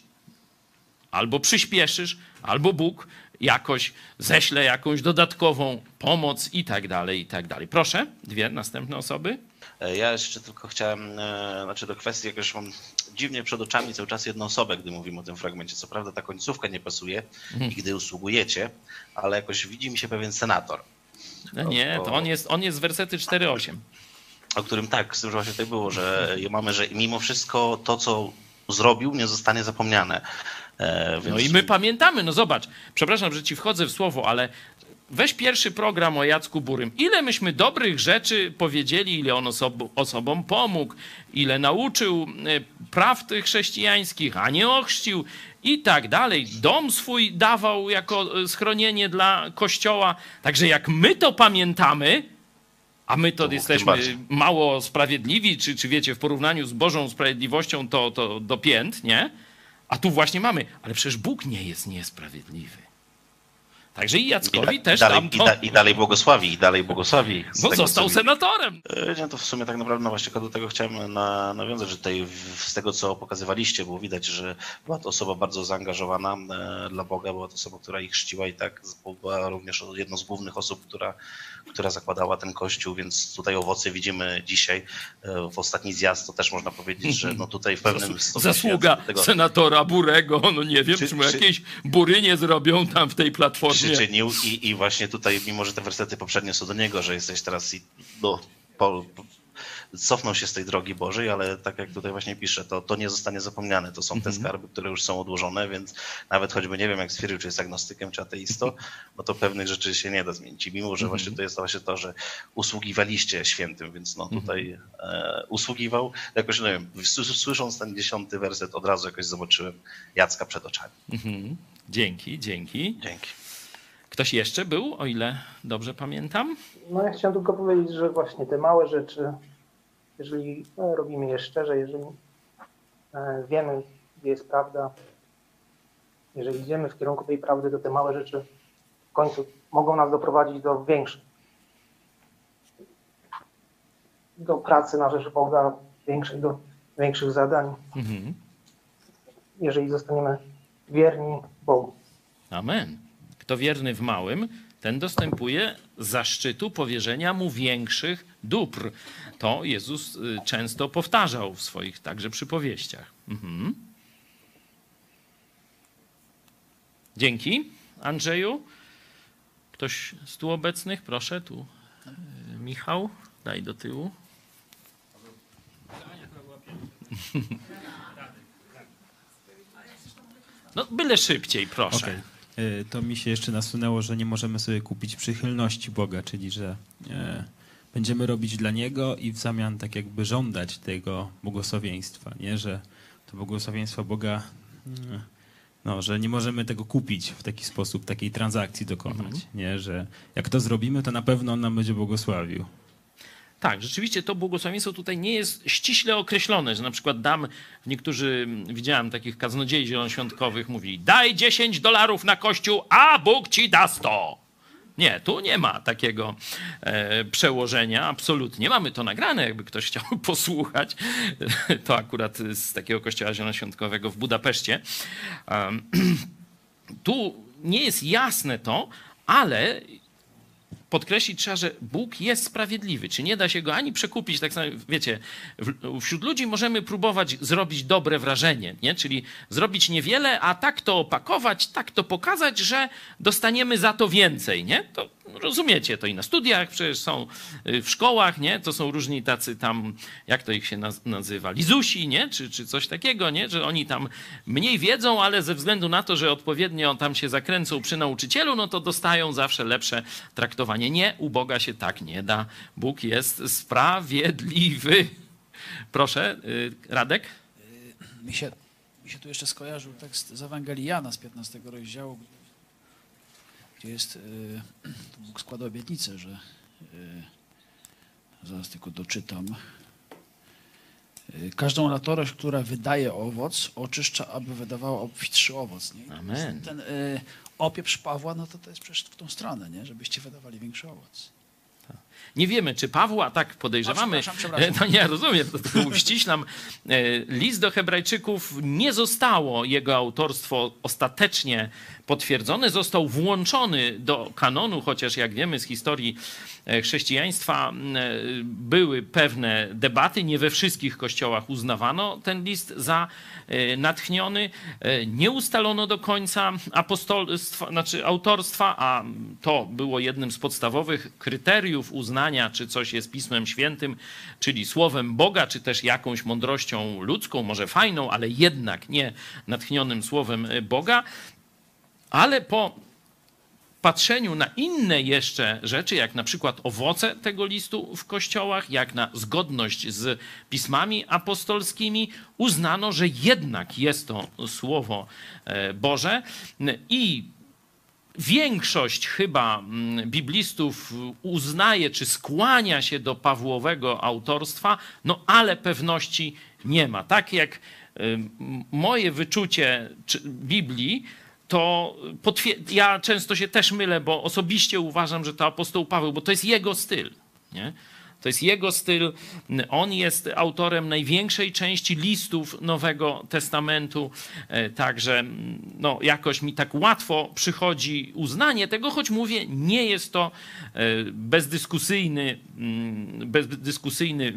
albo przyspieszysz, albo Bóg jakoś ześle jakąś dodatkową pomoc i tak dalej, i tak dalej. Proszę, dwie następne osoby. E, Ja jeszcze tylko chciałem, e, znaczy do kwestii jakoś mam dziwnie przed oczami cały czas jedną osobę, gdy mówimy o tym fragmencie. Co prawda ta końcówka nie pasuje i gdy usługujecie, ale jakoś widzi mi się pewien senator, No nie, to on jest, on jest z wersety 4.8. o którym tak, z tym, że właśnie tak było, że mamy, że mimo wszystko to, co zrobił, nie zostanie zapomniane. E, No Więc i my pamiętamy, no zobacz, przepraszam, że ci wchodzę w słowo, ale weź pierwszy program o Jacku Burym. Ile myśmy dobrych rzeczy powiedzieli, ile on osob- osobom pomógł, ile nauczył e, praw tych chrześcijańskich, a nie ochrzcił i tak dalej. Dom swój dawał jako e, schronienie dla Kościoła. Także jak my to pamiętamy, a my to, To tym jesteśmy mało sprawiedliwi, czy, czy wiecie, w porównaniu z Bożą sprawiedliwością to, to do pięt, nie? A tu właśnie mamy, ale przecież Bóg nie jest niesprawiedliwy. Także i i, Jackowi da, też dalej, tam i, to, da, i dalej błogosławi, i dalej błogosławi. Bo tego, został co senatorem. Nie, to w sumie tak naprawdę no właśnie do tego chciałem na, nawiązać, że tutaj z tego, co pokazywaliście, było widać, że była to osoba bardzo zaangażowana e, dla Boga, była to osoba, która ich chrzciła i tak była również jedną z głównych osób, która, która zakładała ten kościół, więc tutaj owoce widzimy dzisiaj. E, W ostatni zjazd to też można powiedzieć, że no tutaj w pewnym stopniu Zasługa tego, senatora Burego, no nie wiem, Czy- czy, mu jakieś bury nie zrobią tam w tej platformie. przyczynił i, i właśnie tutaj, mimo że te wersety poprzednie są do niego, że jesteś teraz i no, po, po, cofnął się z tej drogi Bożej, ale tak jak tutaj właśnie pisze, to, to nie zostanie zapomniane. To są te skarby, które już są odłożone, więc nawet choćby nie wiem, jak stwierdził, czy jest agnostykiem, czy ateistą, [LAUGHS] no to pewnych rzeczy się nie da zmienić. I mimo, że właśnie to jest właśnie to, że usługiwaliście świętym, więc no tutaj e, usługiwał, jakoś, nie wiem, słys- słysząc ten dziesiąty werset, od razu jakoś zobaczyłem Jacka przed oczami. Mhm. Dzięki, dzięki. Dzięki. Ktoś jeszcze był, o ile dobrze pamiętam? No ja chciałem tylko powiedzieć, że właśnie te małe rzeczy, jeżeli e, robimy je szczerze, jeżeli e, wiemy, gdzie jest prawda, jeżeli idziemy w kierunku tej prawdy, to te małe rzeczy w końcu mogą nas doprowadzić do większych. Do pracy na rzecz Boga, większej, do większych zadań, Mhm. jeżeli zostaniemy wierni Bogu. Amen. Kto wierny w małym, ten dostępuje zaszczytu powierzenia mu większych dóbr. To Jezus y, często powtarzał w swoich także przypowieściach. Mhm. Dzięki, Andrzeju. Ktoś z tu obecnych? Proszę, tu y, Michał, daj do tyłu. [LAUGHS] No, byle szybciej, proszę. Okej. Y, To mi się jeszcze nasunęło, że nie możemy sobie kupić przychylności Boga, czyli że e, będziemy robić dla Niego i w zamian tak jakby żądać tego błogosławieństwa, nie? Że to błogosławieństwo Boga, mm, no, że nie możemy tego kupić w taki sposób, takiej transakcji dokonać, nie? Że jak to zrobimy, to na pewno On nam będzie błogosławił. Tak, rzeczywiście to błogosławieństwo tutaj nie jest ściśle określone, że na przykład dam, niektórzy, mm, widziałem takich kaznodziei zielonoświątkowych, mówili daj 10 dolarów na kościół, a Bóg ci da 100. Nie, tu nie ma takiego e, przełożenia, absolutnie. Mamy to nagrane, jakby ktoś chciał [LAUGHS] posłuchać. [LAUGHS] To akurat z takiego kościoła zielonoświątkowego w Budapeszcie. [CLEARS THROAT] Tu nie jest jasne to, ale podkreślić trzeba, że Bóg jest sprawiedliwy. Czy nie da się go ani przekupić, tak samo, wiecie, wśród ludzi możemy próbować zrobić dobre wrażenie, nie? czyli zrobić niewiele, a tak to opakować, tak to pokazać, że dostaniemy za to więcej, nie? To rozumiecie, to i na studiach przecież są, y, w szkołach, nie? To są różni tacy tam, jak to ich się naz- nazywa, lizusi, nie? Czy, czy coś takiego, nie? Że oni tam mniej wiedzą, ale ze względu na to, że odpowiednio tam się zakręcą przy nauczycielu, no to dostają zawsze lepsze traktowanie. Nie, u Boga się tak nie da. Bóg jest sprawiedliwy. [LAUGHS] Proszę, y, Radek? Mi się, mi się tu jeszcze skojarzył tekst z Ewangelii Jana z 15 rozdziału, gdzie jest, Bóg składa obietnicę, że y, zaraz tylko doczytam. y, każdą latorość, która wydaje owoc, oczyszcza, aby wydawała obfitszy owoc. Nie? Amen. Ten y, opieprz Pawła, no to to jest przecież w tą stronę, nie? żebyście wydawali większy owoc. Nie wiemy, czy Pawła, tak podejrzewamy. Przepraszam, przepraszam. [LAUGHS] No nie, rozumiem, to tylko uściślam. E, List do Hebrajczyków nie zostało jego autorstwo ostatecznie potwierdzone, został włączony do kanonu, chociaż jak wiemy z historii e, chrześcijaństwa e, były pewne debaty, nie we wszystkich kościołach uznawano ten list za natchniony, nie ustalono do końca apostolstwa, znaczy autorstwa, a to było jednym z podstawowych kryteriów uznania, czy coś jest Pismem Świętym, czyli Słowem Boga, czy też jakąś mądrością ludzką, może fajną, ale jednak nie natchnionym Słowem Boga. Ale po patrzeniu na inne jeszcze rzeczy, jak na przykład owoce tego listu w kościołach, jak na zgodność z pismami apostolskimi, uznano, że jednak jest to Słowo e, Boże i większość chyba mm, biblistów uznaje czy skłania się do Pawłowego autorstwa, no ale pewności nie ma. Tak jak moje wyczucie Biblii, to ja często się też mylę, bo osobiście uważam, że to apostoł Paweł, bo to jest jego styl. Nie? To jest jego styl. On jest autorem największej części listów Nowego Testamentu. E, Także no, jakoś mi tak łatwo przychodzi uznanie tego, choć mówię, nie jest to e, bezdyskusyjny, bezdyskusyjny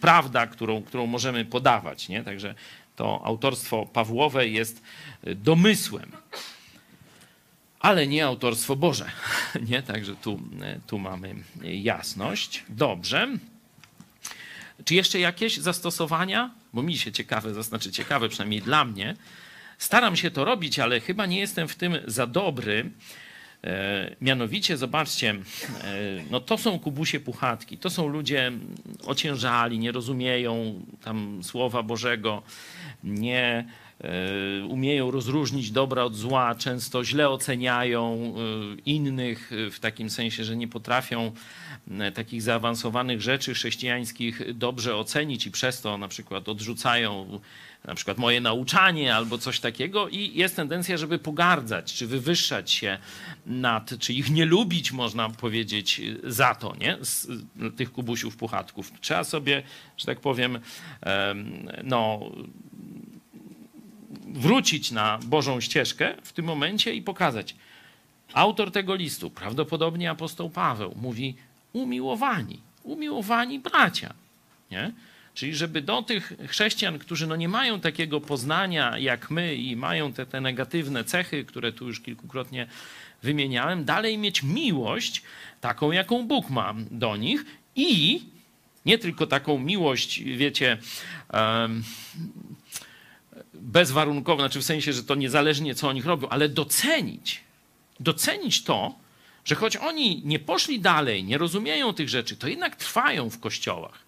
prawda, którą, którą możemy podawać. Nie? Także to autorstwo Pawłowe jest e, domysłem ale nie autorstwo Boże. [LAUGHS] Nie? Także tu, tu mamy jasność. Dobrze. Czy jeszcze jakieś zastosowania? Bo mi się ciekawe, znaczy ciekawe przynajmniej dla mnie. Staram się to robić, ale chyba nie jestem w tym za dobry. E, mianowicie, zobaczcie, e, no to są kubusie puchatki, to są ludzie ociężali, nie rozumieją tam Słowa Bożego, nie e, umieją rozróżnić dobra od zła, często źle oceniają e, innych e, w takim sensie, że nie potrafią e, takich zaawansowanych rzeczy chrześcijańskich dobrze ocenić i przez to na przykład odrzucają na przykład moje nauczanie albo coś takiego i jest tendencja, żeby pogardzać, czy wywyższać się nad, czy ich nie lubić, można powiedzieć, za to, nie? Z tych kubusiów, puchatków. Trzeba sobie, że tak powiem, em, no, wrócić na Bożą ścieżkę w tym momencie i pokazać. Autor tego listu, prawdopodobnie apostoł Paweł, mówi umiłowani, umiłowani bracia. Nie? Czyli żeby do tych chrześcijan, którzy no nie mają takiego poznania jak my i mają te, te negatywne cechy, które tu już kilkukrotnie wymieniałem, dalej mieć miłość taką, jaką Bóg ma do nich i nie tylko taką miłość, wiecie, em, bezwarunkową, znaczy w sensie, że to niezależnie co oni robią, ale docenić, docenić to, że choć oni nie poszli dalej, nie rozumieją tych rzeczy, to jednak trwają w kościołach,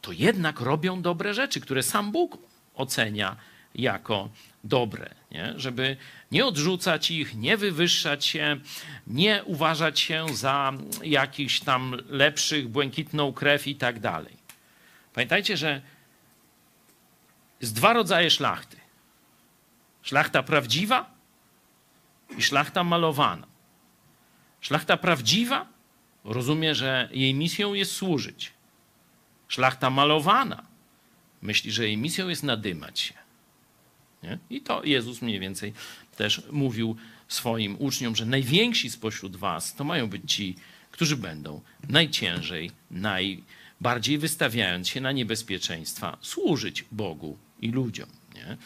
to jednak robią dobre rzeczy, które sam Bóg ocenia jako dobre, nie? żeby nie odrzucać ich, nie wywyższać się, nie uważać się za jakichś tam lepszych, błękitną krew i tak dalej. Pamiętajcie, że jest dwa rodzaje szlachty. Szlachta prawdziwa i szlachta malowana. Szlachta prawdziwa rozumie, że jej misją jest służyć. Szlachta malowana myśli, że jej misją jest nadymać się. Nie? I to Jezus mniej więcej też mówił swoim uczniom, że najwięksi spośród was to mają być ci, którzy będą najciężej, najbardziej wystawiając się na niebezpieczeństwa, służyć Bogu i ludziom. Nie?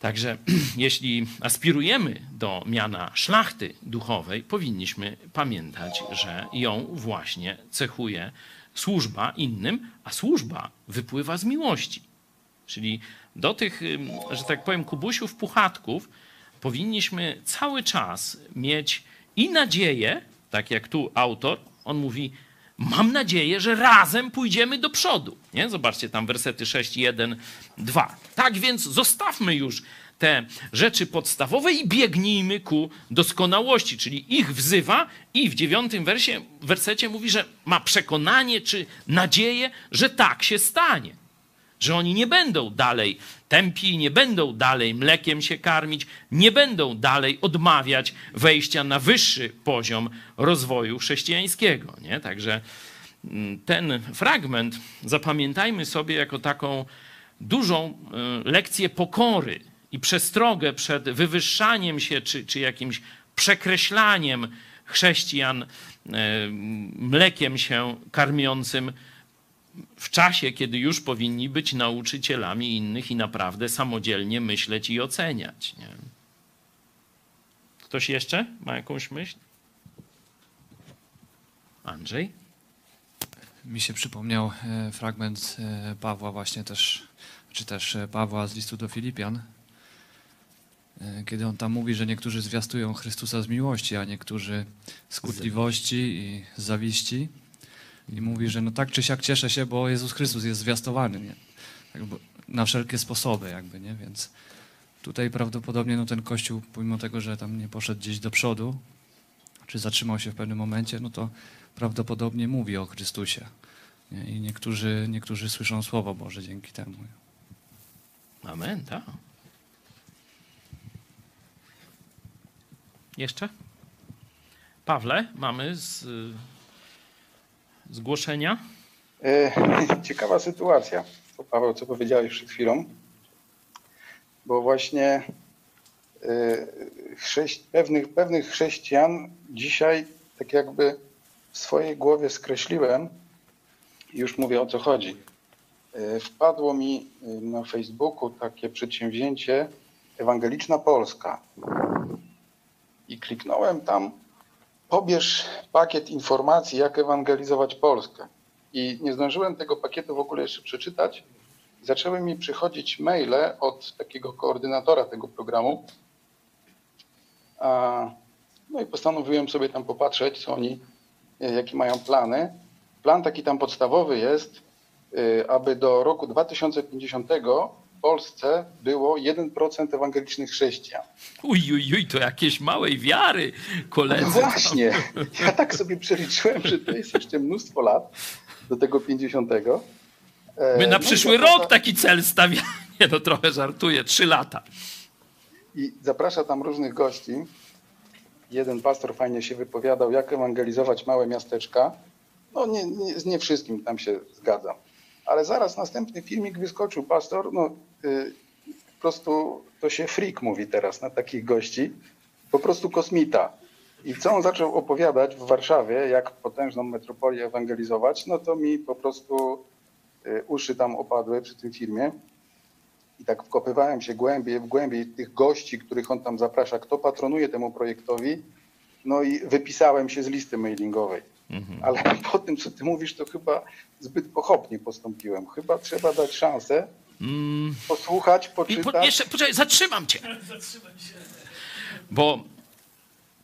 Także [CLEARS THROAT] jeśli aspirujemy do miana szlachty duchowej, powinniśmy pamiętać, że ją właśnie cechuje służba innym, a służba wypływa z miłości. Czyli do tych, że tak powiem, kubusiów, puchatków powinniśmy cały czas mieć i nadzieję, tak jak tu autor, on mówi, mam nadzieję, że razem pójdziemy do przodu. Nie? Zobaczcie tam wersety 6, 1, 2. Tak więc zostawmy już te rzeczy podstawowe i biegnijmy ku doskonałości, czyli ich wzywa i w dziewiątym wersie, wersecie mówi, że ma przekonanie czy nadzieję, że tak się stanie. Że oni nie będą dalej tępi, nie będą dalej mlekiem się karmić, nie będą dalej odmawiać wejścia na wyższy poziom rozwoju chrześcijańskiego. Nie? Także mm, ten fragment zapamiętajmy sobie jako taką dużą y, lekcję pokory i przestrogę przed wywyższaniem się czy, czy jakimś przekreślaniem chrześcijan y, mlekiem się karmiącym w czasie, kiedy już powinni być nauczycielami innych i naprawdę samodzielnie myśleć i oceniać. Nie? Ktoś jeszcze ma jakąś myśl? Andrzej? Mi się przypomniał e, fragment e, Pawła właśnie też, czy też e, Pawła z listu do Filipian, kiedy on tam mówi, że niektórzy zwiastują Chrystusa z miłości, a niektórzy z kłótliwości i z zawiści. I mówi, że no tak czy siak cieszę się, bo Jezus Chrystus jest zwiastowany, nie? Jakby na wszelkie sposoby jakby, nie? Więc tutaj prawdopodobnie no ten Kościół, pomimo tego, że tam nie poszedł gdzieś do przodu, czy zatrzymał się w pewnym momencie, no to prawdopodobnie mówi o Chrystusie. Nie? I niektórzy, niektórzy słyszą Słowo Boże dzięki temu. Amen, tak. Jeszcze? Pawle, mamy z, zgłoszenia? E, [LAUGHS] ciekawa sytuacja, Paweł, co powiedziałeś przed chwilą, bo właśnie e, chrześci pewnych, pewnych chrześcijan dzisiaj tak jakby w swojej głowie skreśliłem już mówię o co chodzi. E, wpadło mi na Facebooku takie przedsięwzięcie Ewangeliczna Polska i kliknąłem tam pobierz pakiet informacji, jak ewangelizować Polskę. I nie zdążyłem tego pakietu w ogóle jeszcze przeczytać. Zaczęły mi przychodzić maile od takiego koordynatora tego programu. No i postanowiłem sobie tam popatrzeć, co oni, e, jakie mają plany. Plan taki tam podstawowy jest, e, aby do roku 2050 Polsce było 1% ewangelicznych chrześcijan. Uj, uj, uj, to jakieś małej wiary, koledzy. No właśnie. Ja tak sobie przeliczyłem, że to jest jeszcze mnóstwo lat do tego 50. My na no przyszły rok taki cel stawiamy. [LAUGHS] No trochę żartuję, trzy lata. I zaprasza tam różnych gości. Jeden pastor fajnie się wypowiadał, jak ewangelizować małe miasteczka. No nie, nie, z nie wszystkim tam się zgadzam ale zaraz następny filmik wyskoczył pastor, no y, po prostu to się freak mówi teraz na takich gości, po prostu kosmita. I co on zaczął opowiadać w Warszawie, jak potężną metropolię ewangelizować, no to mi po prostu y, uszy tam opadły przy tym filmie. I tak wkopywałem się głębiej, w głębiej tych gości, których on tam zaprasza, kto patronuje temu projektowi. No i wypisałem się z listy mailingowej. Mhm. Ale [LAUGHS] po tym, co ty mówisz, to chyba zbyt pochopnie postąpiłem. Chyba trzeba dać szansę, mm. posłuchać, poczytać. Po, jeszcze, poczekaj, zatrzymam cię. Bo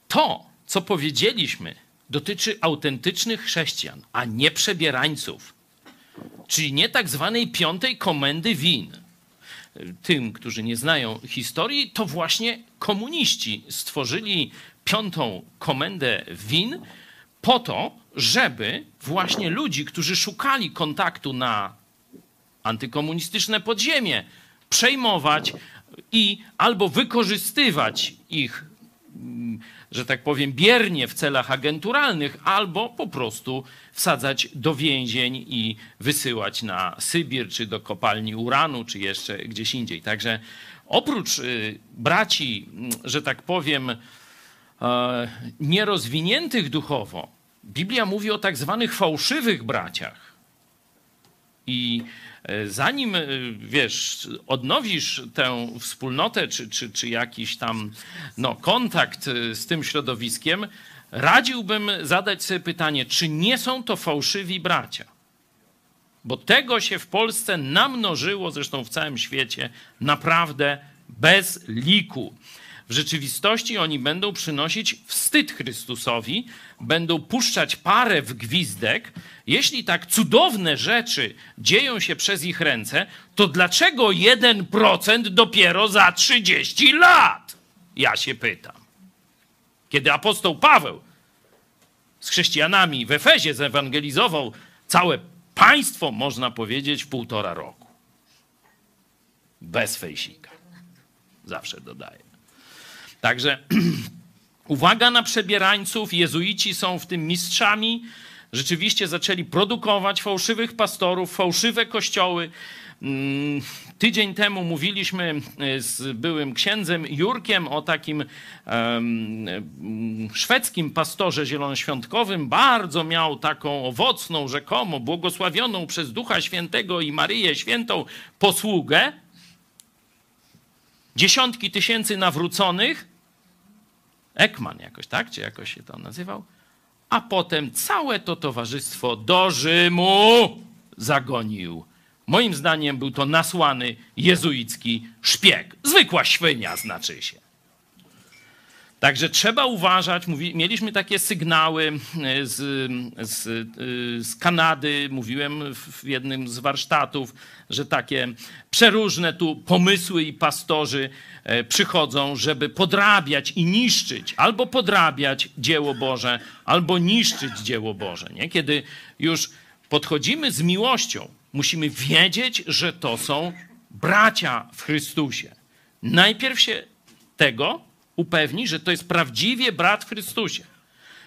to, co powiedzieliśmy, dotyczy autentycznych chrześcijan, a nie przebierańców. Czyli nie tak zwanej piątej komendy win. Tym, którzy nie znają historii, to właśnie komuniści stworzyli piątą komendę win, po to, żeby właśnie ludzi, którzy szukali kontaktu na antykomunistyczne podziemie, przejmować i albo wykorzystywać ich, mm, że tak powiem, biernie w celach agenturalnych, albo po prostu wsadzać do więzień i wysyłać na Sybir, czy do kopalni uranu, czy jeszcze gdzieś indziej. Także oprócz y, braci, mm, że tak powiem, nierozwiniętych duchowo, Biblia mówi o tak zwanych fałszywych braciach. I e, zanim, e, wiesz, odnowisz tę wspólnotę, czy, czy, czy jakiś tam no, kontakt e, z tym środowiskiem, radziłbym zadać sobie pytanie, czy nie są to fałszywi bracia? Bo tego się w Polsce namnożyło, zresztą w całym świecie, naprawdę bez liku. W rzeczywistości oni będą przynosić wstyd Chrystusowi, będą puszczać parę w gwizdek. Jeśli tak cudowne rzeczy dzieją się przez ich ręce, to dlaczego 1% dopiero za 30 lat? Ja się pytam. Kiedy apostoł Paweł z chrześcijanami w Efezie zewangelizował całe państwo, można powiedzieć, w półtora roku. Bez fejsika. Zawsze dodaję. Także [CLEARS THROAT] uwaga na przebierańców. Jezuici są w tym mistrzami. Rzeczywiście zaczęli produkować fałszywych pastorów, fałszywe kościoły. Mm, tydzień temu mówiliśmy e, z byłym księdzem Jurkiem o takim um, szwedzkim pastorze zielonoświątkowym. Bardzo miał taką owocną, rzekomo błogosławioną przez Ducha Świętego i Maryję Świętą posługę. Dziesiątki tysięcy nawróconych. Ekman jakoś, tak? Czy jakoś się to nazywał? A potem całe to towarzystwo do Rzymu zagonił Moim zdaniem był to nasłany jezuicki szpieg. Zwykła świnia znaczy się. Także trzeba uważać. Mówi, mieliśmy takie sygnały e, z, z, e, z, Kanady. Mówiłem w jednym z warsztatów, że takie przeróżne tu pomysły i pastorzy e, przychodzą, żeby podrabiać i niszczyć, albo podrabiać dzieło Boże, albo niszczyć dzieło Boże. Nie? Kiedy już podchodzimy z miłością musimy wiedzieć, że to są bracia w Chrystusie. Najpierw się tego upewni, że to jest prawdziwie brat w Chrystusie,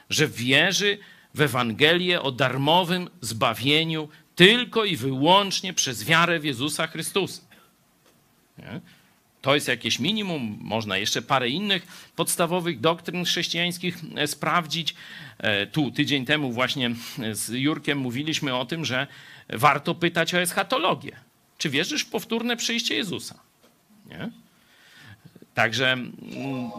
że wierzy w Ewangelię o darmowym zbawieniu tylko i wyłącznie przez wiarę w Jezusa Chrystusa. Nie? To jest jakieś minimum, można jeszcze parę innych podstawowych doktryn chrześcijańskich e, sprawdzić. E, tu tydzień temu właśnie z Jurkiem mówiliśmy o tym, że warto pytać o eschatologię. Czy wierzysz w powtórne przyjście Jezusa? Nie? Także, mm,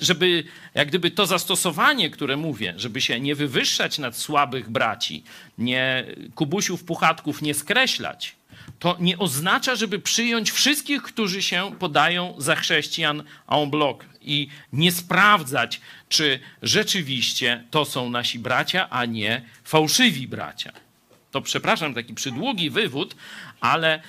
żeby jak gdyby to zastosowanie, które mówię, żeby się nie wywyższać nad słabych braci, nie kubusiów, puchatków nie skreślać, to nie oznacza, żeby przyjąć wszystkich, którzy się podają za chrześcijan en bloc i nie sprawdzać, czy rzeczywiście to są nasi bracia, a nie fałszywi bracia. To przepraszam, taki przydługi wywód, ale,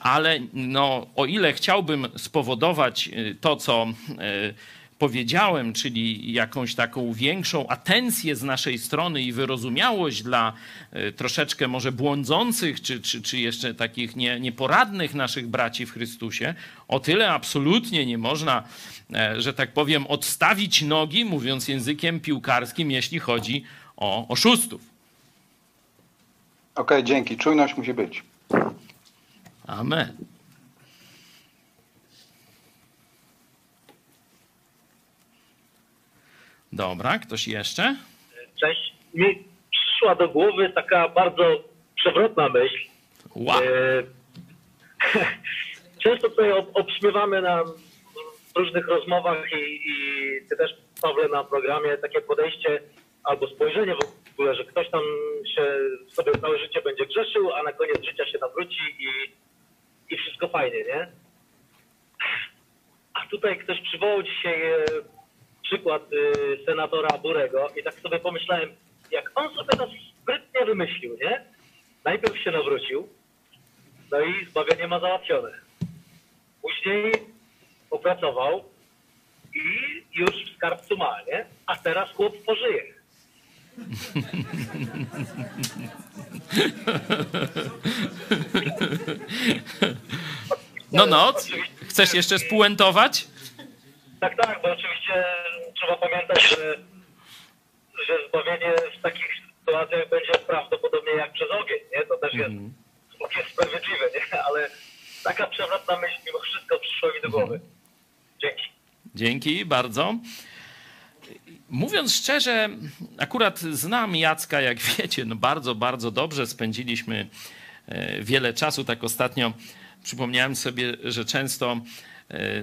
ale no, o ile chciałbym spowodować y, to, co y, powiedziałem, czyli jakąś taką większą atencję z naszej strony i wyrozumiałość dla y, troszeczkę może błądzących, czy, czy, czy jeszcze takich nie, nieporadnych naszych braci w Chrystusie, o tyle absolutnie nie można, e, że tak powiem, odstawić nogi, mówiąc językiem piłkarskim, jeśli chodzi o oszustów. Okej, okay, dzięki. Czujność musi być. Amen. Dobra, ktoś jeszcze? Cześć. Mi przyszła do głowy taka bardzo przewrotna myśl. Wow. E, [LAUGHS] często tutaj obśmiewamy na różnych rozmowach i, i ty też, Pawle, na programie takie podejście albo spojrzenie w ogóle, że ktoś tam się sobie całe życie będzie grzeszył, a na koniec życia się nawróci i, i wszystko fajnie, nie? A tutaj ktoś przywołał dzisiaj e, przykład e, senatora Burego i tak sobie pomyślałem, jak on sobie to sprytnie wymyślił, nie? Najpierw się nawrócił, no i zbawienie ma załatwione. Później opracował i już w skarbcu ma, nie? A teraz chłop pożyje. [LAUGHS] No noc, chcesz jeszcze spuentować? Tak, tak, bo oczywiście trzeba pamiętać, że, że zbawienie w takich sytuacjach będzie prawdopodobnie jak przez ogień, nie? To też jest, mm. jest sprawiedliwe, nie? [LAUGHS] Ale taka przewrotna myśl mimo wszystko przyszła mi do głowy. Dzięki. Dzięki bardzo. Mówiąc szczerze, akurat znam Jacka, jak wiecie, no bardzo, bardzo dobrze spędziliśmy e, wiele czasu. Tak ostatnio przypomniałem sobie, że często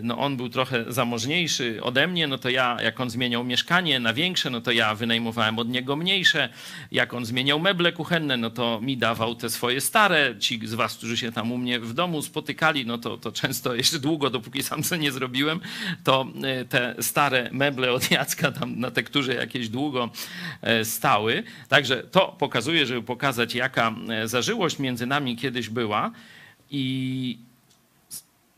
no on był trochę zamożniejszy ode mnie, no to ja, jak on zmieniał mieszkanie na większe, no to ja wynajmowałem od niego mniejsze. Jak on zmieniał meble kuchenne, no to mi dawał te swoje stare. Ci z was, którzy się tam u mnie w domu spotykali, no to, to często jeszcze długo, dopóki sam co nie zrobiłem, to e, te stare meble od Jacka tam na tekturze jakieś długo e, stały. Także to pokazuje, żeby pokazać, jaka zażyłość między nami kiedyś była. I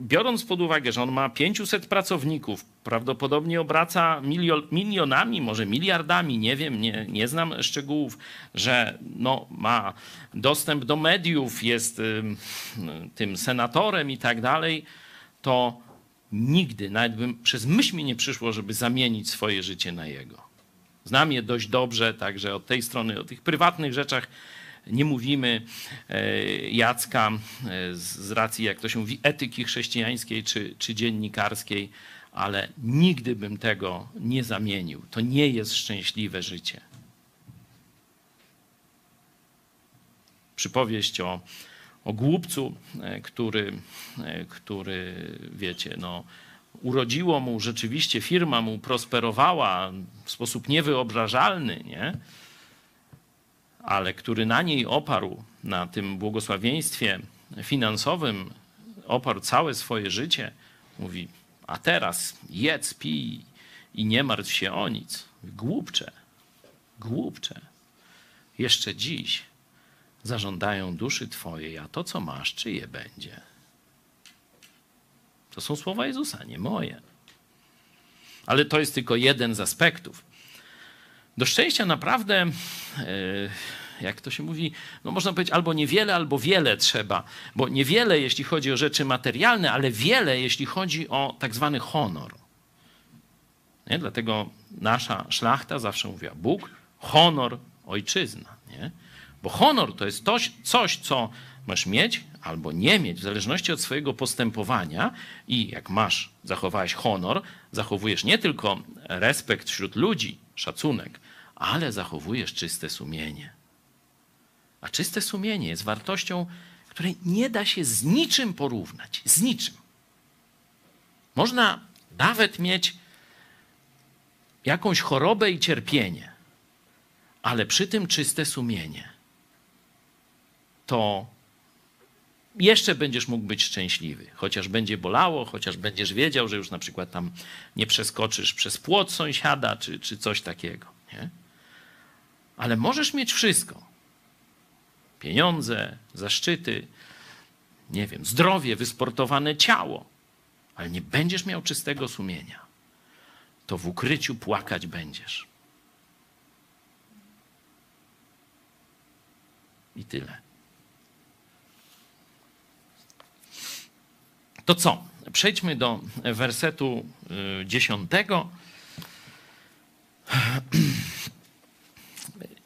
biorąc pod uwagę, że on ma 500 pracowników, prawdopodobnie obraca milion, milionami, może miliardami, nie wiem, nie, nie znam szczegółów, że no, ma dostęp do mediów, jest tym senatorem i tak dalej, to nigdy, nawet bym przez myśl mi nie przyszło, żeby zamienić swoje życie na jego. Znam je dość dobrze, także od tej strony, o tych prywatnych rzeczach nie mówimy e, Jacka e, z racji, jak to się mówi, etyki chrześcijańskiej czy, czy dziennikarskiej, ale nigdy bym tego nie zamienił. To nie jest szczęśliwe życie. Przypowieść o, o głupcu, e, który, który, wiecie, no, urodziło mu rzeczywiście, firma mu prosperowała w sposób niewyobrażalny, nie? Ale który na niej oparł, na tym błogosławieństwie finansowym, oparł całe swoje życie, mówi, a teraz jedz, pij i nie martw się o nic. Głupcze, głupcze. Jeszcze dziś zażądają duszy Twojej, a to, co masz, czyje będzie? To są słowa Jezusa, nie moje. Ale to jest tylko jeden z aspektów. Do szczęścia naprawdę, e, jak to się mówi, no można powiedzieć albo niewiele, albo wiele trzeba, bo niewiele jeśli chodzi o rzeczy materialne, ale wiele jeśli chodzi o tak zwany honor. Nie? Dlatego nasza szlachta zawsze mówiła Bóg, honor, ojczyzna. Nie? Bo honor to jest coś, coś, co masz mieć albo nie mieć, w zależności od swojego postępowania. I jak masz, zachowałeś honor, zachowujesz nie tylko respekt wśród ludzi, szacunek, ale zachowujesz czyste sumienie. A czyste sumienie jest wartością, której nie da się z niczym porównać. Z niczym. Można nawet mieć jakąś chorobę i cierpienie, ale przy tym czyste sumienie to jeszcze będziesz mógł być szczęśliwy. Chociaż będzie bolało, chociaż będziesz wiedział, że już na przykład tam nie przeskoczysz przez płot sąsiada czy, czy coś takiego. Nie? Ale możesz mieć wszystko. Pieniądze, zaszczyty, nie wiem, zdrowie, wysportowane ciało, ale nie będziesz miał czystego sumienia. To w ukryciu płakać będziesz. I tyle. To co? Przejdźmy do wersetu y, dziesiątego.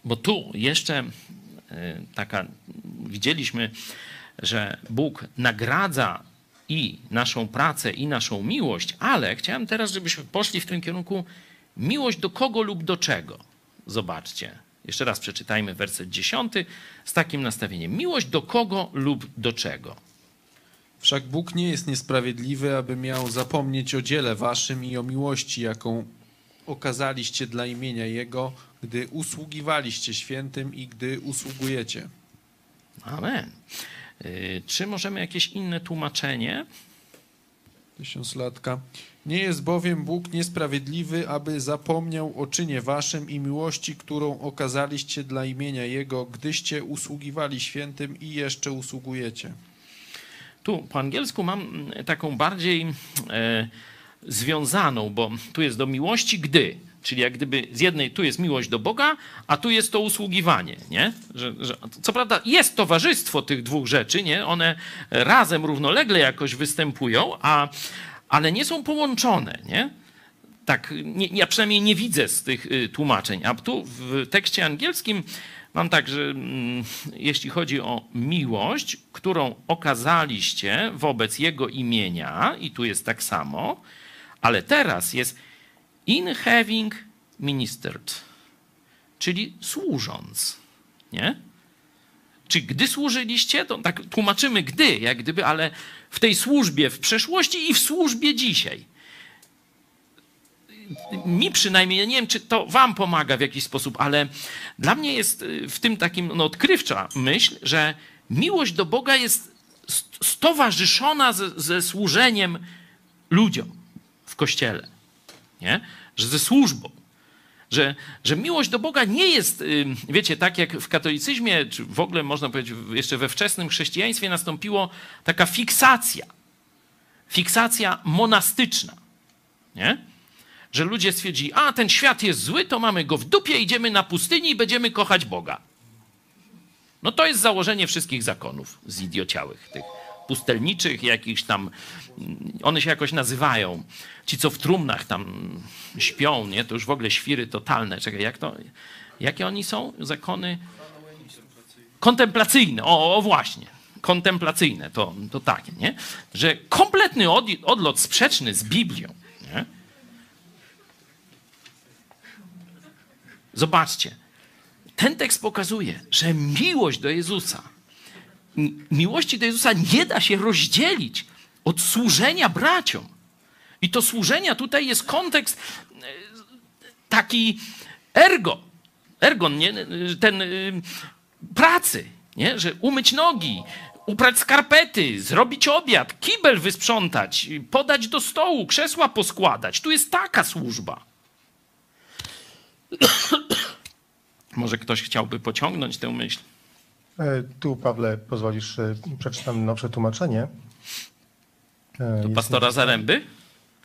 Bo tu jeszcze y, taka, widzieliśmy, że Bóg nagradza i naszą pracę, i naszą miłość, ale chciałem teraz, żebyśmy poszli w tym kierunku miłość do kogo lub do czego. Zobaczcie. Jeszcze raz przeczytajmy werset dziesiąty z takim nastawieniem. Miłość do kogo lub do czego. Wszak Bóg nie jest niesprawiedliwy, aby miał zapomnieć o dziele waszym i o miłości, jaką okazaliście dla imienia Jego, gdy usługiwaliście świętym i gdy usługujecie. Amen. Y, czy możemy jakieś inne tłumaczenie? Tysiąclatka. Nie jest bowiem Bóg niesprawiedliwy, aby zapomniał o czynie waszym i miłości, którą okazaliście dla imienia Jego, gdyście usługiwali świętym i jeszcze usługujecie. Tu po angielsku mam mm, taką bardziej e, związaną, bo tu jest do miłości gdy. Czyli jak gdyby z jednej tu jest miłość do Boga, a tu jest to usługiwanie, nie? Że, że, co prawda jest towarzystwo tych dwóch rzeczy, nie? One razem równolegle jakoś występują, a, ale nie są połączone, nie? Tak, nie, ja przynajmniej nie widzę z tych y, tłumaczeń. A tu w tekście angielskim Mam tak, że mm, jeśli chodzi o miłość, którą okazaliście wobec Jego imienia, i tu jest tak samo, ale teraz jest in having ministered, czyli służąc, nie? Czy gdy służyliście, to tak tłumaczymy gdy, jak gdyby, ale w tej służbie w przeszłości i w służbie dzisiaj mi przynajmniej, ja nie wiem, czy to wam pomaga w jakiś sposób, ale dla mnie jest y, w tym takim no, odkrywcza myśl, że miłość do Boga jest stowarzyszona ze, ze służeniem ludziom w kościele. Nie? Że ze służbą. Że, że miłość do Boga nie jest, y, wiecie, tak jak w katolicyzmie, czy w ogóle można powiedzieć jeszcze we wczesnym chrześcijaństwie nastąpiło taka fiksacja fiksacja monastyczna, nie? Że ludzie stwierdzili, a ten świat jest zły, to mamy go w dupie, idziemy na pustyni i będziemy kochać Boga. No to jest założenie wszystkich zakonów zidiociałych, tych pustelniczych, jakichś tam, one się jakoś nazywają. Ci, co w trumnach tam śpią, nie? To już w ogóle świry totalne. Czekaj, jak to, jakie oni są? Zakony kontemplacyjne. O, o właśnie. Kontemplacyjne, to, to takie, nie? Że kompletny od, odlot sprzeczny z Biblią, nie? Zobaczcie, ten tekst pokazuje, że miłość do Jezusa, miłości do Jezusa nie da się rozdzielić od służenia braciom. I to służenia tutaj jest kontekst e, taki ergo, ergon, nie? ten y, pracy, nie? że umyć nogi, uprać skarpety, zrobić obiad, kibel wysprzątać, podać do stołu, krzesła poskładać. Tu jest taka służba. [COUGHS] Może ktoś chciałby pociągnąć tę myśl? E, tu, Pawle, pozwolisz, e, przeczytam nowsze tłumaczenie. E, Do pastora Zaręby?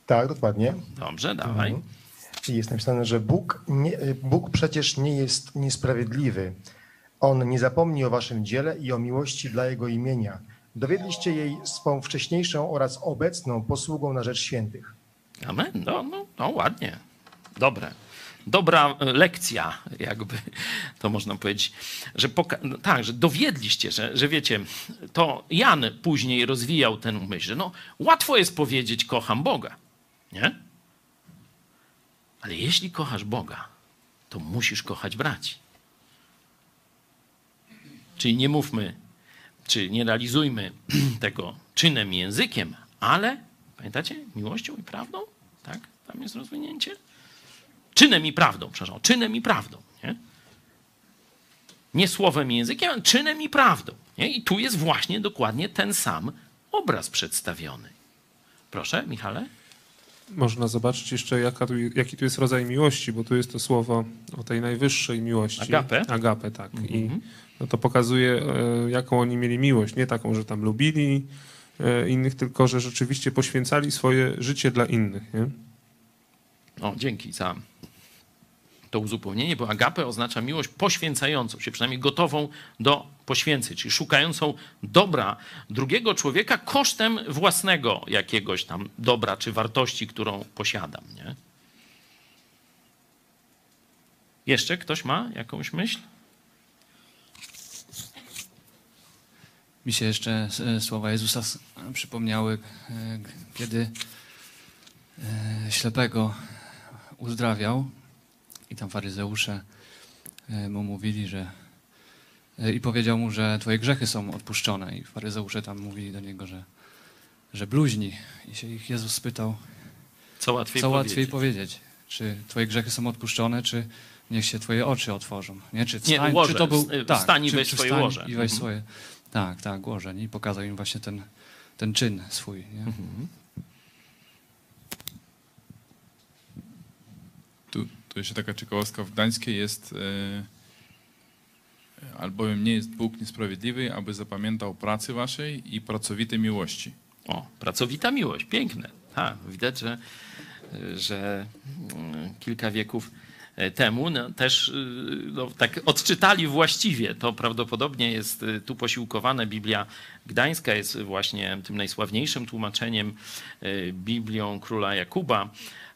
Tak, dokładnie. Dobrze, dawaj. Mhm. Jest napisane, że Bóg, nie, Bóg przecież nie jest niesprawiedliwy. On nie zapomni o waszym dziele i o miłości dla Jego imienia. Dowiedliście jej swą wcześniejszą oraz obecną posługą na rzecz świętych. Amen. No, no, no ładnie. Dobre dobra lekcja, jakby to można powiedzieć, że no tak, że dowiedliście, że, że wiecie, to Jan później rozwijał ten myśl, że no łatwo jest powiedzieć kocham Boga, nie? Ale jeśli kochasz Boga, to musisz kochać braci. Czyli nie mówmy, czy nie realizujmy [CLEARS THROAT] tego czynem językiem, ale pamiętacie, miłością i prawdą? Tak? Tam jest rozwinięcie. Czynem i prawdą, przepraszam, czynem i prawdą. Nie, nie słowem i językiem, ale czynem i prawdą. Nie? I tu jest właśnie dokładnie ten sam obraz przedstawiony. Proszę, Michale. Można zobaczyć jeszcze, jaka tu, jaki tu jest rodzaj miłości, bo tu jest to słowo o tej najwyższej miłości. Agape. Agape, tak. Mm -hmm. I no to pokazuje, e, jaką oni mieli miłość. Nie taką, że tam lubili e, innych, tylko że rzeczywiście poświęcali swoje życie dla innych. Nie? O, dzięki za to uzupełnienie, bo agape oznacza miłość poświęcającą się, przynajmniej gotową do poświęceń, czyli szukającą dobra drugiego człowieka kosztem własnego jakiegoś tam dobra czy wartości, którą posiadam. Nie? Jeszcze ktoś ma jakąś myśl? Mi się jeszcze e, słowa Jezusa przypomniały, e, kiedy e, ślepego uzdrawiał i tam faryzeusze e, mu mówili, że e, i powiedział mu, że twoje grzechy są odpuszczone. I faryzeusze tam mówili do niego, że, że bluźni. I się ich Jezus spytał, co łatwiej, co powiedzieć? łatwiej powiedzieć? Czy twoje grzechy są odpuszczone, czy niech się twoje oczy otworzą? Nie, czy, wstań, nie czy to był, tak, wstań i weź czy, swoje łoże. I weź mhm. swoje, tak, tak, łoże. Nie? I pokazał im właśnie ten, ten czyn swój. Nie? Mhm. Taka ciekawostka w Gdańskiej jest e, albowiem nie jest Bóg niesprawiedliwy, aby zapamiętał pracy waszej i pracowitej miłości. O, pracowita miłość, piękne. Tak, widać, że, że mm, kilka wieków e, temu no, też e, no, tak odczytali właściwie. To prawdopodobnie jest tu posiłkowane. Biblia Gdańska jest właśnie tym najsławniejszym tłumaczeniem Biblią króla Jakuba.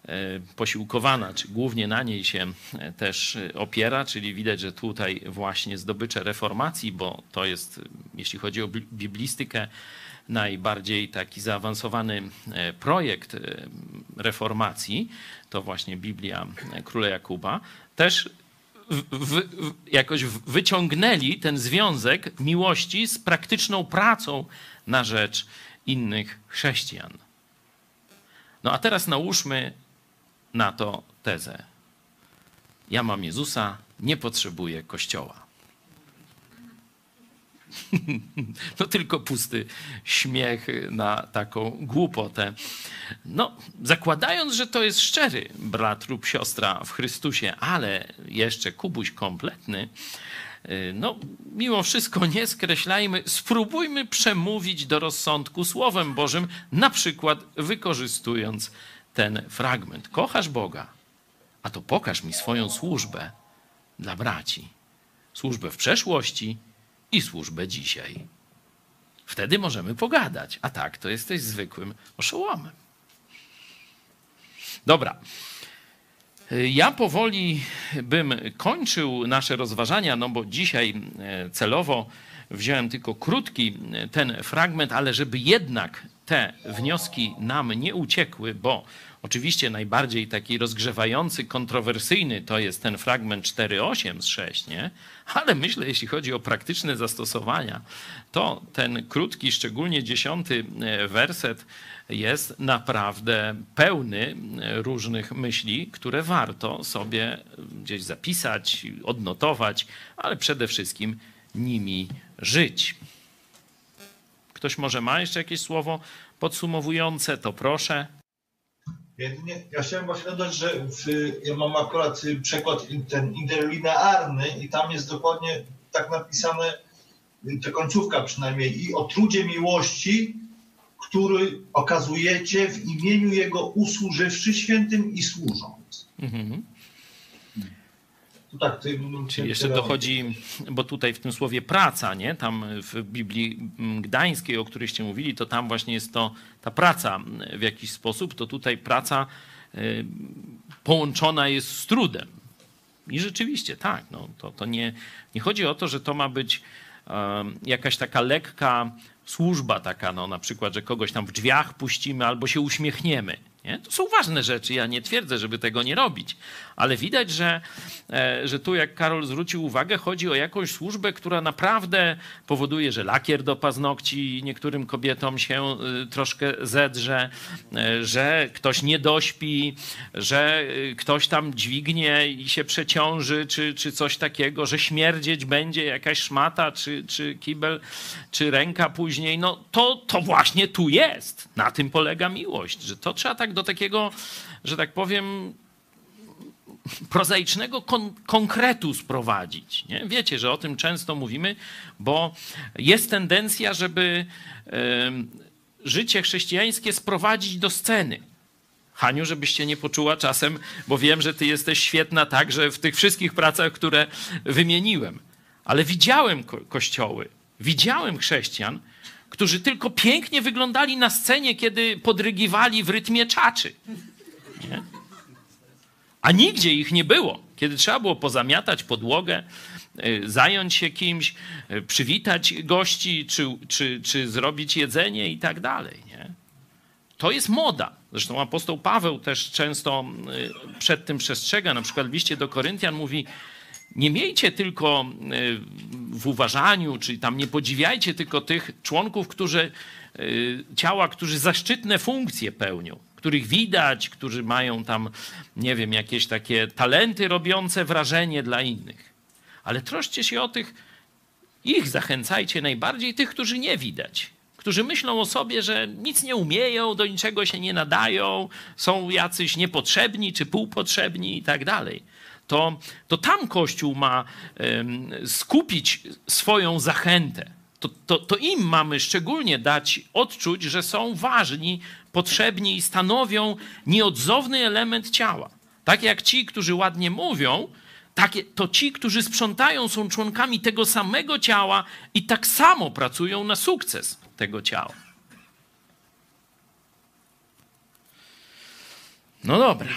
E, posiłkowana, czy głównie na niej się e, też e, opiera, czyli widać, że tutaj właśnie zdobycze reformacji, bo to jest, jeśli chodzi o biblistykę, najbardziej taki zaawansowany projekt reformacji, to właśnie Biblia Króla Jakuba, też w, w, jakoś wyciągnęli ten związek miłości z praktyczną pracą na rzecz innych chrześcijan. No a teraz nałóżmy na to tezę. Ja mam Jezusa, nie potrzebuję Kościoła. [LAUGHS] No tylko pusty śmiech na taką głupotę. No, zakładając, że to jest szczery brat lub siostra w Chrystusie, ale jeszcze kubuś kompletny, Y, No, mimo wszystko nie skreślajmy, spróbujmy przemówić do rozsądku Słowem Bożym, na przykład wykorzystując ten fragment. Kochasz Boga, a to pokaż mi swoją służbę dla braci. Służbę w przeszłości i służbę dzisiaj. Wtedy możemy pogadać, a tak to jesteś zwykłym oszołomem. Dobra. Ja powoli bym kończył nasze rozważania, no bo dzisiaj e, celowo wziąłem tylko krótki e, ten fragment, ale żeby jednak te wnioski nam nie uciekły, bo oczywiście najbardziej taki rozgrzewający, kontrowersyjny to jest ten fragment 4.8 z 6, nie? Ale myślę, jeśli chodzi o praktyczne zastosowania, to ten krótki, szczególnie dziesiąty e, werset jest naprawdę pełny różnych myśli, które warto sobie gdzieś zapisać, odnotować, ale przede wszystkim nimi żyć. Ktoś może ma jeszcze jakieś słowo podsumowujące, to proszę. Jedynie, ja chciałem właśnie dodać, że w, ja mam akurat przekład ten interlinearny i tam jest dokładnie tak napisane, ta końcówka przynajmniej, i o trudzie miłości, który okazujecie w imieniu Jego usłużywszy świętym i służąc. Mhm. To tak, Czyli jeszcze dochodzi, bo tutaj w tym słowie praca, nie? Tam w Biblii Gdańskiej, o którejście mówili, to tam właśnie jest to ta praca w jakiś sposób, to tutaj praca y, połączona jest z trudem. I rzeczywiście, tak, no, to, to nie, nie chodzi o to, że to ma być em, jakaś taka lekka służba taka, no na przykład, że kogoś tam w drzwiach puścimy albo się uśmiechniemy. Nie? To są ważne rzeczy, ja nie twierdzę, żeby tego nie robić, ale widać, że, e, że tu, jak Karol zwrócił uwagę, chodzi o jakąś służbę, która naprawdę powoduje, że lakier do paznokci niektórym kobietom się y, troszkę zedrze, e, że ktoś nie dośpi, że ktoś tam dźwignie i się przeciąży, czy, czy coś takiego, że śmierdzieć będzie jakaś szmata, czy, czy kibel, czy ręka później. No to, to właśnie tu jest. Na tym polega miłość, że to trzeba tak do takiego, że tak powiem, prozaicznego kon- konkretu sprowadzić. Nie? Wiecie, że o tym często mówimy, bo jest tendencja, żeby em, życie chrześcijańskie sprowadzić do sceny. Haniu, żebyście nie poczuła czasem, bo wiem, że ty jesteś świetna także w tych wszystkich pracach, które wymieniłem. Ale widziałem ko- kościoły, widziałem chrześcijan, którzy tylko pięknie wyglądali na scenie, kiedy podrygiwali w rytmie czaczy. Nie? A nigdzie ich nie było. Kiedy trzeba było pozamiatać podłogę, y, zająć się kimś, y, przywitać gości, czy, czy, czy zrobić jedzenie i tak dalej. Nie? To jest moda. Zresztą apostoł Paweł też często y, przed tym przestrzega. Na przykład w liście do Koryntian mówi, nie miejcie tylko w uważaniu, czy tam nie podziwiajcie tylko tych członków, którzy, ciała, którzy zaszczytne funkcje pełnią, których widać, którzy mają tam, nie wiem, jakieś takie talenty robiące wrażenie dla innych. Ale troszcie się o tych, ich zachęcajcie najbardziej, tych, którzy nie widać. Którzy myślą o sobie, że nic nie umieją, do niczego się nie nadają, są jacyś niepotrzebni czy półpotrzebni i tak dalej to, to tam Kościół ma skupić swoją zachętę. To, to, to im mamy szczególnie dać odczuć, że są ważni, potrzebni i stanowią nieodzowny element ciała. Tak jak ci, którzy ładnie mówią, takie, to ci, którzy sprzątają, są członkami tego samego ciała i tak samo pracują na sukces tego ciała. No dobra.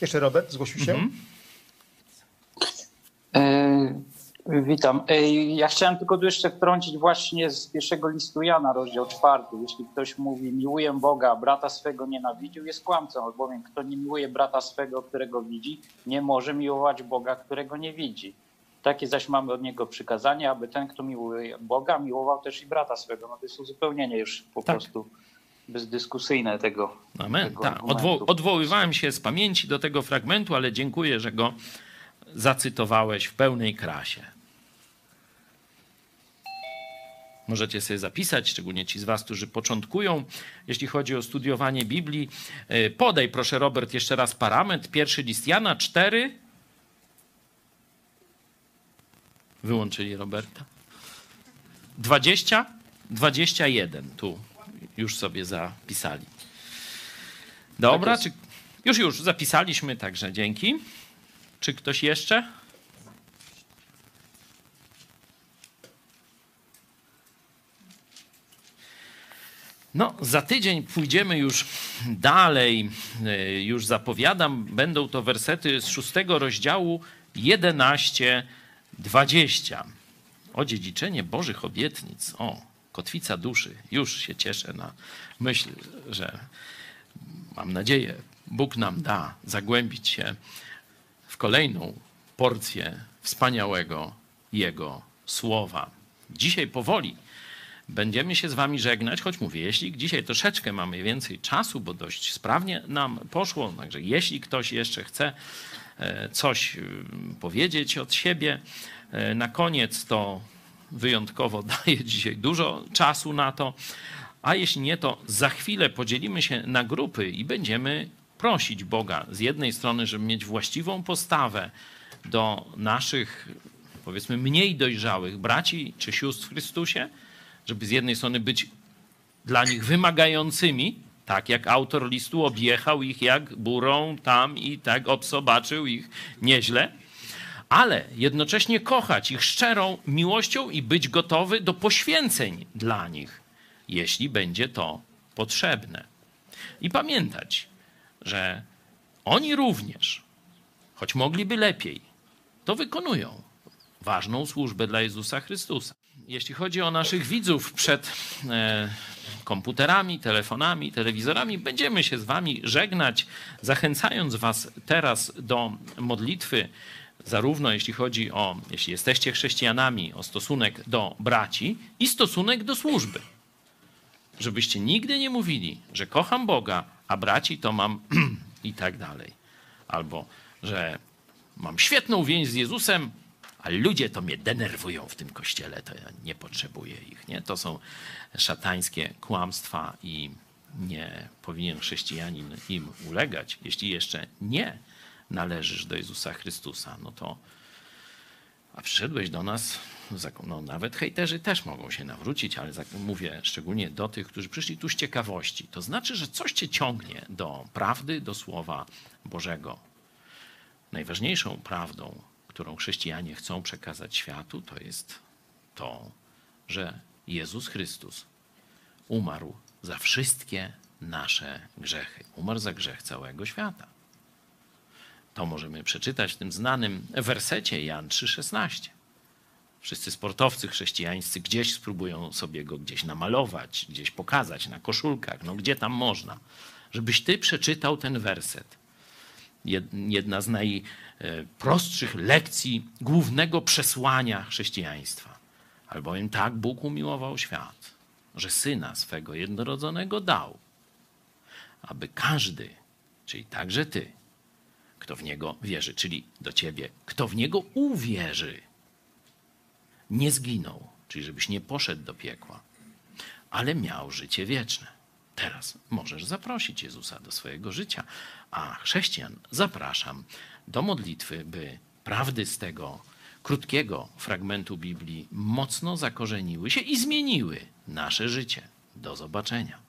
Jeszcze Robert zgłosił się. Mhm. E, Witam. E, Ja chciałem tylko tu jeszcze wtrącić właśnie z pierwszego listu Jana, rozdział czwarty. Jeśli ktoś mówi, miłuję Boga, a brata swego nienawidził, jest kłamcą, albowiem kto nie miłuje brata swego, którego widzi, nie może miłować Boga, którego nie widzi. Takie zaś mamy od niego przykazanie, aby ten, kto miłuje Boga, miłował też i brata swego. No to jest uzupełnienie już po prostu bezdyskusyjne tego. Amen. tego Tak. Odwo- odwoływałem się z pamięci do tego fragmentu, ale dziękuję, że go zacytowałeś w pełnej krasie. Możecie sobie zapisać, szczególnie ci z Was, którzy początkują, jeśli chodzi o studiowanie Biblii. E, Podaj, proszę, Robert, jeszcze raz parametr. Pierwszy list Jana 4, wyłączyli Roberta? 20? 21 tu już sobie zapisali. Dobra, czy już, już zapisaliśmy, także dzięki. Czy ktoś jeszcze? No, za tydzień pójdziemy już dalej. E, Już zapowiadam, będą to wersety z szóstego rozdziału 11, 20. O dziedziczenie Bożych obietnic. O, kotwica duszy. Już się cieszę na myśl, że mam nadzieję, Bóg nam da zagłębić się w kolejną porcję wspaniałego Jego słowa. Dzisiaj powoli będziemy się z Wami żegnać, choć mówię, jeśli dzisiaj troszeczkę mamy więcej czasu, bo dość sprawnie nam poszło, także jeśli ktoś jeszcze chce e, coś mm, powiedzieć od siebie, e, na koniec to wyjątkowo [LAUGHS] daję dzisiaj dużo czasu na to, a jeśli nie, to za chwilę podzielimy się na grupy i będziemy prosić Boga z jednej strony, żeby mieć właściwą postawę do naszych, powiedzmy, mniej dojrzałych braci czy sióstr w Chrystusie, żeby z jednej strony być dla nich wymagającymi, tak jak autor listu objechał ich jak burą tam i tak obsobaczył ich nieźle, ale jednocześnie kochać ich szczerą miłością i być gotowy do poświęceń dla nich, jeśli będzie to potrzebne. I pamiętać, że oni również, choć mogliby lepiej, to wykonują ważną służbę dla Jezusa Chrystusa. Jeśli chodzi o naszych widzów przed e, komputerami, telefonami, telewizorami, będziemy się z Wami żegnać, zachęcając Was teraz do modlitwy, zarówno jeśli chodzi o, jeśli jesteście chrześcijanami, o stosunek do braci i stosunek do służby. Żebyście nigdy nie mówili, że kocham Boga, a braci to mam [CLEARS THROAT] i tak dalej. Albo, że mam świetną więź z Jezusem, a ludzie to mnie denerwują w tym kościele, to ja nie potrzebuję ich. Nie? To są szatańskie kłamstwa i nie powinien chrześcijanin im ulegać. Jeśli jeszcze nie należysz do Jezusa Chrystusa, no to a przyszedłeś do nas, no nawet hejterzy też mogą się nawrócić, ale mówię szczególnie do tych, którzy przyszli tu z ciekawości. To znaczy, że coś cię ciągnie do prawdy, do Słowa Bożego. Najważniejszą prawdą, którą chrześcijanie chcą przekazać światu, to jest to, że Jezus Chrystus umarł za wszystkie nasze grzechy. Umarł za grzech całego świata. To możemy przeczytać w tym znanym wersecie Jan 3,16. Wszyscy sportowcy chrześcijańscy gdzieś spróbują sobie go gdzieś namalować, gdzieś pokazać na koszulkach, no gdzie tam można. Żebyś ty przeczytał ten werset. Jedna z najprostszych lekcji głównego przesłania chrześcijaństwa. Albowiem tak Bóg umiłował świat, że syna swego jednorodzonego dał, aby każdy, czyli także ty, kto w niego wierzy, czyli do ciebie, kto w niego uwierzy, nie zginął, czyli żebyś nie poszedł do piekła, ale miał życie wieczne. Teraz możesz zaprosić Jezusa do swojego życia, a chrześcijan zapraszam do modlitwy, by prawdy z tego krótkiego fragmentu Biblii mocno zakorzeniły się i zmieniły nasze życie. Do zobaczenia.